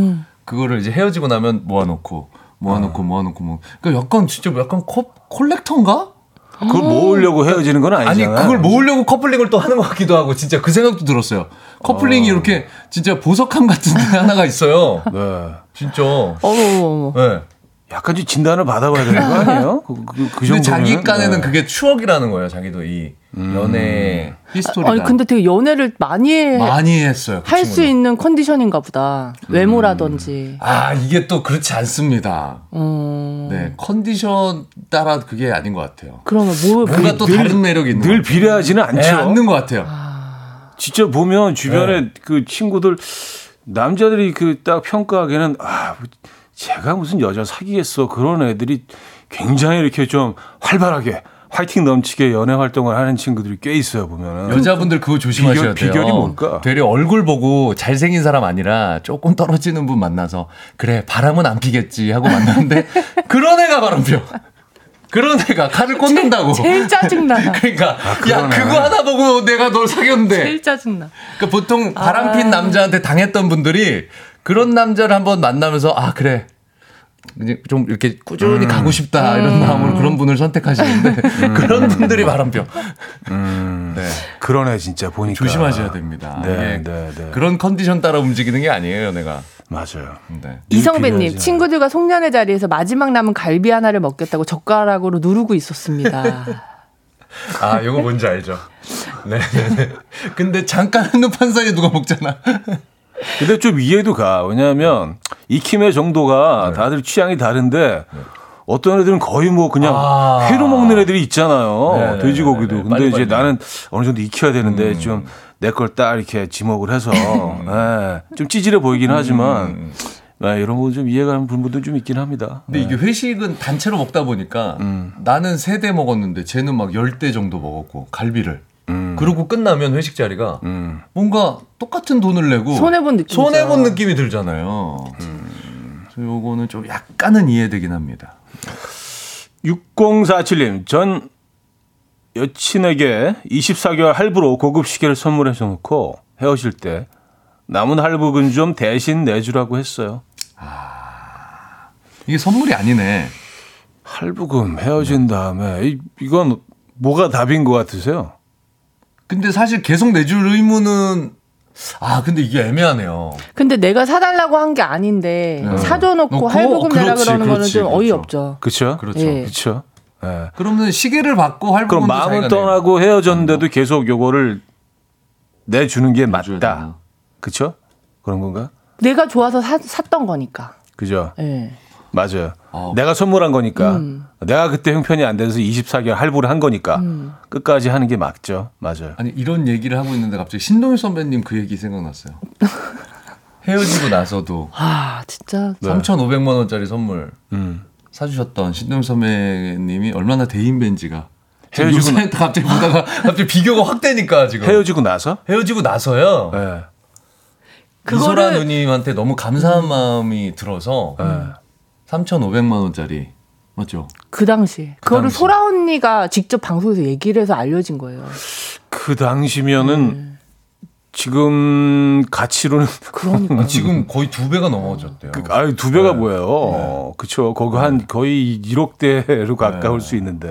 S2: 그거를 이제 헤어지고 나면 모아놓고 모아놓고 모아놓고 뭐. 그러니까 약간 진짜 약간 코, 콜렉터인가?
S1: 그걸 모으려고 헤어지는 건
S2: 아니
S1: 아니잖아요.
S2: 그걸 모으려고 커플링을 또 하는 것 같기도 하고 진짜 그 생각도 들었어요. 커플링이 이렇게 진짜 보석함 같은 데 (laughs) 하나가 있어요.
S1: 네.
S2: 진짜.
S3: 어머, 어머, 어머.
S2: 네.
S1: 약간 좀 진단을 받아봐야 되는 거 아니에요? 그, 그, 그
S2: 근데
S1: 정도면.
S2: 자기 깐에는
S1: 네.
S2: 그게 추억이라는 거예요. 자기도 이 연애 히스토리가
S3: 아니, 근데 되게 연애를 많이 해,
S2: 많이 했어요. 그
S3: 할수
S2: 친구는.
S3: 있는 컨디션인가 보다. 외모라든지.
S2: 아 이게 또 그렇지 않습니다.
S3: 음.
S2: 네 컨디션 따라 그게 아닌 것 같아요.
S3: 그러면 뭐,
S2: 뭔가 또
S1: 늘-
S2: 다른 매력이 있는
S1: 늘. 비례하지는
S2: 네,
S1: 않죠.
S2: 않는 것 같아요.
S1: 진짜 보면 주변에
S2: 네.
S1: 그 친구들 남자들이 그 딱 평가하기에는 아 제가 무슨 여자 사귀겠어 그런 애들이 굉장히 이렇게 좀 활발하게 화이팅 넘치게 연애 활동을 하는 친구들이 꽤 있어요 보면은
S2: 여자분들 그거 조심하셔야
S1: 비결-
S2: 돼요.
S1: 비결이 뭘까?
S2: 되려 얼굴 보고 잘생긴 사람 아니라 조금 떨어지는 분 만나서 그래 바람은 안 피겠지 하고 만났는데 (laughs) 그런 애가 바람 펴. 그런 애가 칼을 꽂는다고.
S3: 제일 짜증나. (laughs)
S2: 그러니까 야
S1: 아, 그러네.
S2: 그거 하나 보고 내가 널 사귀었는데
S3: 제일 짜증나.
S2: 그러니까 보통 바람핀
S3: 아.
S2: 남자한테 당했던 분들이 그런 남자를 한번 만나면서 아 그래 이제 좀 이렇게 꾸준히
S1: 음.
S2: 가고 싶다 이런 마음으로 그런 분을 선택하시는데 (laughs) 그런 분들이 바람펴. 네.
S1: 그러네 진짜 보니까
S2: 조심하셔야 됩니다.
S1: 네,
S2: 이게
S1: 네, 네.
S2: 그런 컨디션 따라 움직이는 게 아니에요, 내가.
S1: 맞아요.
S2: 네.
S3: 이성배님. 친구들과 송년회 자리에서 마지막 남은 갈비 하나를 먹겠다고 젓가락으로 누르고 있었습니다. (laughs)
S2: 아, 요거 뭔지 알죠? 네, 네, 네. 근데 잠깐 한눈 판 사이에 누가 먹잖아.
S1: 근데 좀 이해도 가. 왜냐하면 익힘의 정도가
S2: 네.
S1: 다들 취향이 다른데 어떤 애들은 거의 뭐 그냥
S2: 아.
S1: 회로 먹는 애들이 있잖아요.
S2: 네, 네,
S1: 돼지고기도.
S2: 네, 네.
S1: 근데
S2: 빨리, 음.
S1: 이제
S2: 빨리.
S1: 나는 어느 정도 익혀야 되는데 좀내 걸 딱 이렇게 지목을 해서
S2: 음. (laughs)
S1: 예, 좀 찌질해 보이긴 하지만 예, 이런 거 좀 이해가는 분들도 좀 있긴 합니다.
S2: 근데 이게 회식은 단체로 먹다 보니까
S1: 음.
S2: 나는 세 대 먹었는데 쟤는 막 열 대 정도 먹었고 갈비를.
S1: 음.
S2: 그러고 끝나면 회식 자리가
S1: 음.
S2: 뭔가 똑같은 돈을 내고
S3: 손해본 느낌이죠.
S2: 손해본 느낌이 들잖아요. 그래서 요거는 좀 약간은 이해되긴 합니다.
S1: 6047님, 전 여친에게 24개월 할부로 고급 시계를 선물해서 놓고 헤어질 때 남은 할부금 좀 대신 내주라고 했어요.
S2: 이게 선물이 아니네.
S1: 할부금 헤어진 다음에 이, 이건 뭐가 답인 것 같으세요?
S2: 근데 사실 계속 내줄 의무는 아 근데 이게 애매하네요.
S3: 근데 내가 사달라고 한 게 아닌데
S2: 네.
S3: 사줘놓고
S2: 놓고,
S3: 할부금 내라 그러는 거는
S2: 그렇지,
S3: 좀
S2: 그렇죠.
S3: 어이없죠.
S1: 그렇죠?
S2: 그렇죠.
S3: 예.
S1: 그렇죠. 예.
S2: 그러면 시계를 받고 할부금도
S1: 그럼 마음은 떠나고 헤어졌는데도 계속 요거를 내주는 게 맞다. 그렇죠? 그런 건가?
S3: 내가 좋아서 사, 샀던 거니까.
S1: 그죠?
S3: 예.
S1: 맞아요.
S2: 어.
S1: 내가 선물한 거니까.
S3: 음.
S1: 내가 그때 형편이 안 돼서 24개월 할부를 한 거니까. 끝까지 하는 게 맞죠. 맞아요.
S2: 아니 이런 얘기를 하고 있는데 갑자기 신동엽 선배님 그 얘기 생각났어요. (laughs) 헤어지고 나서도
S3: 아 진짜
S1: 네.
S2: 3,500만 원짜리 선물
S1: 음.
S2: 사주셨던 신동엽 선배님이 얼마나 대인배인지가
S1: 헤어지고
S2: 헤어지고 나... 갑자기 보다가 (laughs) 갑자기 비교가 확 되니까 지금
S1: 헤어지고 나서?
S2: 헤어지고 나서요.
S1: 예.
S2: 이소라
S3: 그거를-
S2: 누님한테 너무 감사한 마음이 들어서
S1: 예.
S2: 3,500만 원짜리 맞죠?
S3: 그 당시 그거를
S2: 당시.
S3: 소라 언니가 직접 방송에서 얘기를 해서 알려진 거예요.
S1: 그 당시면은
S3: 네.
S1: 지금 가치로는
S3: 그러니까 (laughs)
S2: 지금 거의 두 배가 넘어졌대요.
S1: 그, 아유 두 배가 뭐예요? 그쵸 거기 한 거의 1억대로 가까울 수 있는데.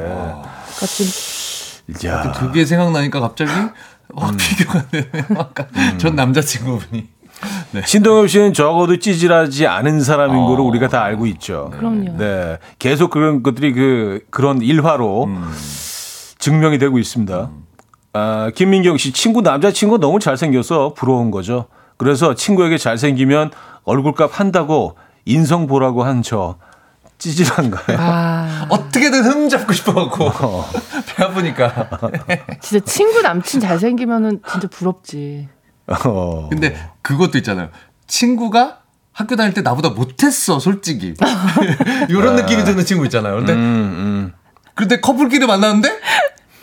S3: 지금
S1: 야,
S2: 그게 생각나니까 갑자기 와 (laughs)
S1: 음.
S2: 비교가 되네. 아까 전 남자친구분이
S1: 신동엽 씨는 적어도 찌질하지 않은 사람인
S2: 어.
S1: 거를 우리가 다 알고 있죠.
S3: 그럼요.
S1: 네, 계속 그런 것들이 그 그런 일화로
S2: 음.
S1: 증명이 되고 있습니다. 아, 김민경 씨 친구 남자친구 너무 잘생겨서 부러운 거죠. 그래서 친구에게 잘생기면 얼굴값 한다고 인성 보라고 한 저 찌질한가요?
S3: 아, (laughs)
S2: 어떻게든 흠 잡고 싶어갖고 (laughs) 배 아프니까.
S3: 진짜 친구 남친 잘생기면은 진짜 부럽지.
S1: 어.
S2: 근데 그것도 있잖아요. 친구가 학교 다닐 때 나보다 못했어, 솔직히. (laughs) 이런 느낌이 드는 친구 있잖아요. 근데
S1: 음, 음.
S2: 근데 커플끼리 만났는데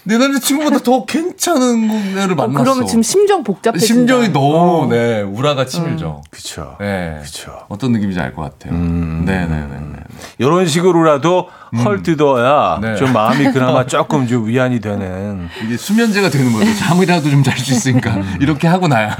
S2: 내 남자친구보다 더 괜찮은 애를
S3: 어,
S2: 만났어.
S3: 그러면 지금 심정 복잡해진다.
S2: 심정이 너무 네 우라가 치밀죠.
S1: 그쵸.
S2: 네.
S1: 그쵸.
S2: 어떤 느낌인지 알 것 같아요.
S1: 음.
S2: 네 네네.
S1: 이런 식으로라도 헐 뜯어야
S2: 네.
S1: 좀 마음이 그나마 (laughs) 조금 좀 위안이 되는.
S2: 이게 수면제가 되는 거죠. (laughs) 잠이라도 좀 잘 수 있으니까 이렇게 하고 나야.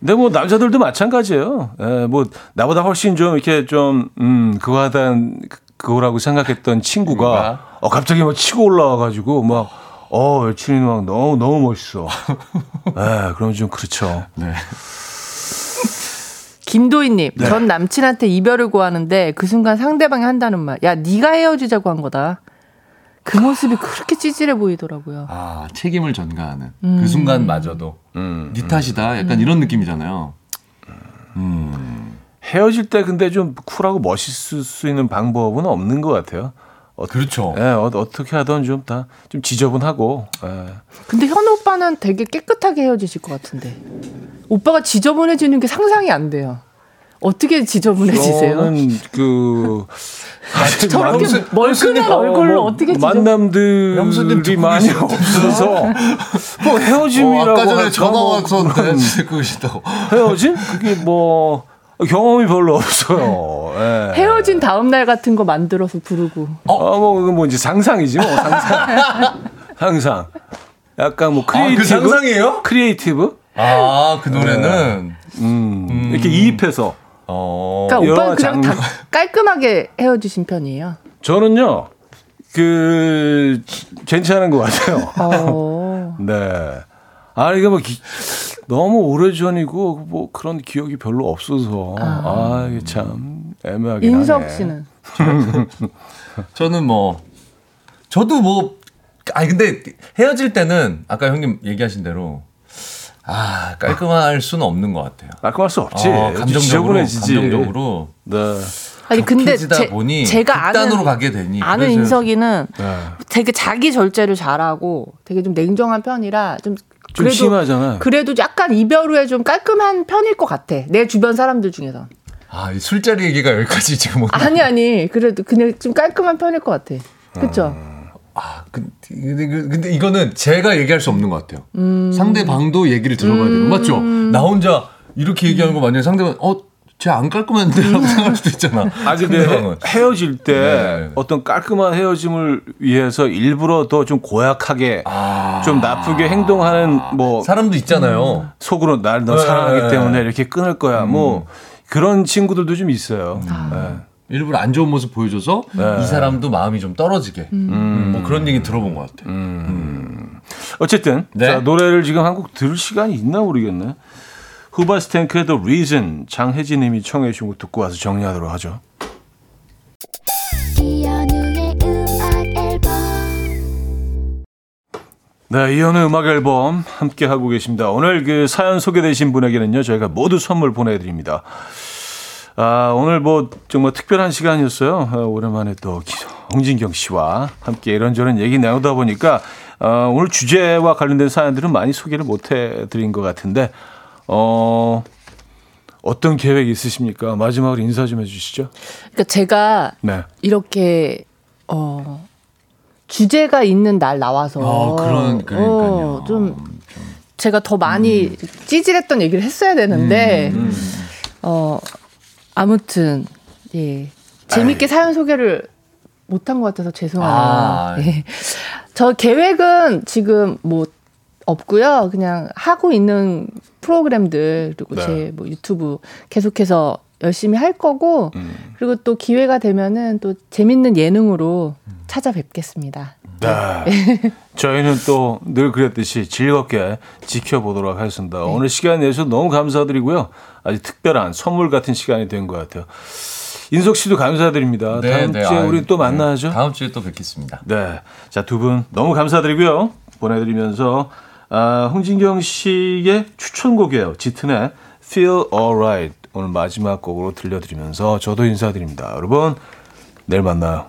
S1: 근데 뭐 남자들도 마찬가지예요. 예, 뭐 나보다 훨씬 좀 이렇게 좀 음, 그거 하던 그거라고 생각했던 친구가
S2: 친구가?
S1: 어 갑자기 막 치고 올라와 가지고 막 어, 여친이 막 너무 너무 멋있어. (laughs) 예, 그럼 좀 그렇죠.
S2: 네. (laughs)
S3: 김도희님,
S1: 네.
S3: 전 남친한테 이별을 구하는데 그 순간 상대방이 한다는 말, 야 네가 헤어지자고 한 거다. 그 모습이 그렇게 찌질해 보이더라고요.
S2: 아 책임을 전가하는
S3: 음.
S2: 그 순간마저도
S1: 음.
S2: 네 탓이다. 약간 이런 느낌이잖아요.
S1: 헤어질 때 근데 좀 쿨하고 멋있을 수 있는 방법은 없는 것 같아요. 어,
S2: 그렇죠.
S1: 예, 어, 어떻게 하든 좀 다 좀 지저분하고. 예.
S3: 근데 현우 오빠는 되게 깨끗하게 헤어지실 것 같은데. 오빠가 지저분해지는 게 상상이 안 돼요. 어떻게 지저분해지세요?
S1: 저는 그
S3: 저렇게
S2: 양수-
S3: 멀큰한 얼굴로 어 떻게 지저
S1: 뭐 만남들이
S2: 양수님 듣고
S1: 많이? 없어서 (laughs) 뭐 헤어짐이라고
S2: 어, 아까 전에
S1: 할까?
S2: 전화
S1: 뭐
S2: 왔었는데.
S1: 헤어짐 그게 뭐 경험이 별로 없어요. 예.
S3: 헤어진 다음 날 같은 거 만들어서 부르고.
S1: 어, 뭐, 그건 뭐 이제 상상이지, 뭐, 상상. (laughs) 상상. 약간 뭐,
S2: 아,
S1: 크리에이티브.
S2: 그 상상이에요?
S1: 크리에이티브?
S2: 아, 그 노래는
S1: 음, 이렇게 이입해서.
S2: 어.
S3: 그러니까 오빠는 그냥 다
S1: 장르.
S3: 깔끔하게 헤어지신 편이에요.
S1: 저는요, 그, 괜찮은 것 같아요.
S3: 어. (laughs)
S1: 네. 아, 이게 뭐, 기- 너무 오래 전이고, 뭐, 그런 기억이 별로 없어서. 아, 이게 참, 애매하긴
S3: 인석
S1: 하네.
S3: 씨는 (laughs)
S2: 저는 뭐 저도 뭐 아니 근데 헤어질 때는 아까 형님 얘기하신 대로 아 깔끔할 수는 없는 것 같아요.
S1: 깔끔할 수 없지.
S2: 어, 감정적으로. 감정적으로
S1: 네.
S3: 아니 근데 제,
S2: 보니
S3: 제가 아는
S2: 가게 되니
S3: 아는
S2: 그래서
S3: 인석이는
S1: 네.
S3: 되게 자기 절제를 잘하고 되게 좀 냉정한 편이라
S1: 좀좀
S3: 그래도
S1: 심하잖아.
S3: 그래도 약간 이별 후에 좀 깔끔한 편일 것 같아. 내 주변 사람들 중에서.
S2: 아, 이 술자리 얘기가 여기까지 지금 오네.
S3: 아니 아니 그래도 그냥 좀 깔끔한 편일 것 같아. 그렇죠.
S2: 아, 근- 근데, 그- 근데 이거는 제가 얘기할 수 없는 것 같아요.
S3: 음.
S2: 상대방도 얘기를 들어봐야 돼요. 맞죠? 나 혼자 이렇게 얘기하는 거 만약에 상대방, 어, 쟤안 깔끔한데? 라고 생각할 수도 있잖아.
S1: 아, 근데
S2: 상대방은.
S1: 헤어질 때
S2: 네.
S1: 어떤 깔끔한 헤어짐을 위해서 일부러 더 좀 고약하게
S2: 아.
S1: 좀 나쁘게 행동하는 뭐
S2: 사람도 있잖아요.
S1: 속으로 날너
S2: 네.
S1: 사랑하기 때문에 이렇게 끊을 거야. 뭐 그런 친구들도 좀 있어요. 네.
S2: 일부러 안 좋은 모습 보여줘서 이 사람도 마음이 좀 떨어지게. 음, 뭐 그런 얘기 들어본 것 같아요.
S1: 어쨌든
S2: 네.
S1: 자, 노래를 지금 한곡 들을 시간이 있나 모르겠네. 후바스탱크의 The Reason 장혜진님이 청해 주신 곡 듣고 와서 정리하도록 하죠. 네, 이현의 음악 앨범 함께 하고 계십니다. 오늘 그 사연 소개되신 분에게는요, 저희가 모두 선물 보내드립니다. 아, 오늘 뭐 정말 특별한 시간이었어요. 아, 오랜만에 또 기- 홍진경 씨와 함께 이런저런 얘기 나누다 보니까 어, 오늘 주제와 관련된 사연들은 많이 소개를 못 해드린 것 같은데, 어, 어떤 계획 있으십니까? 마지막으로 인사 좀 해주시죠.
S3: 그러니까 제가
S1: 네.
S3: 이렇게 어 주제가 있는 날 나와서
S2: 어, 그런- 그러니까요.
S3: 어, 좀 제가 더 많이 찌질했던 얘기를 했어야 되는데 어 아무튼 예 재밌게 사연 소개를 못한 것 같아서 죄송하네요.
S2: 아.
S3: 예. 저 계획은 지금 뭐 없고요. 그냥 하고 있는 프로그램들 그리고
S1: 네.
S3: 제뭐 유튜브 계속해서 열심히 할 거고
S1: 음.
S3: 그리고 또 기회가 되면은 또 재밌는 예능으로 찾아뵙겠습니다.
S1: 네. (laughs) 저희는 또 늘 그랬듯이 즐겁게 지켜보도록 하겠습니다. 오늘 시간 내주셔서 너무 감사드리고요. 아주 특별한 선물 같은 시간이 된 것 같아요. 인석 씨도 감사드립니다. 다음 주에
S2: 아유,
S1: 우리 또
S2: 네.
S1: 만나죠.
S2: 다음 주에 또 뵙겠습니다.
S1: 네. 자, 두 분 너무 감사드리고요. 보내드리면서, 아, 홍진경 씨의 추천곡이에요. 짙은의 Feel Alright. 오늘 마지막 곡으로 들려드리면서 저도 인사드립니다. 여러분, 내일 만나요.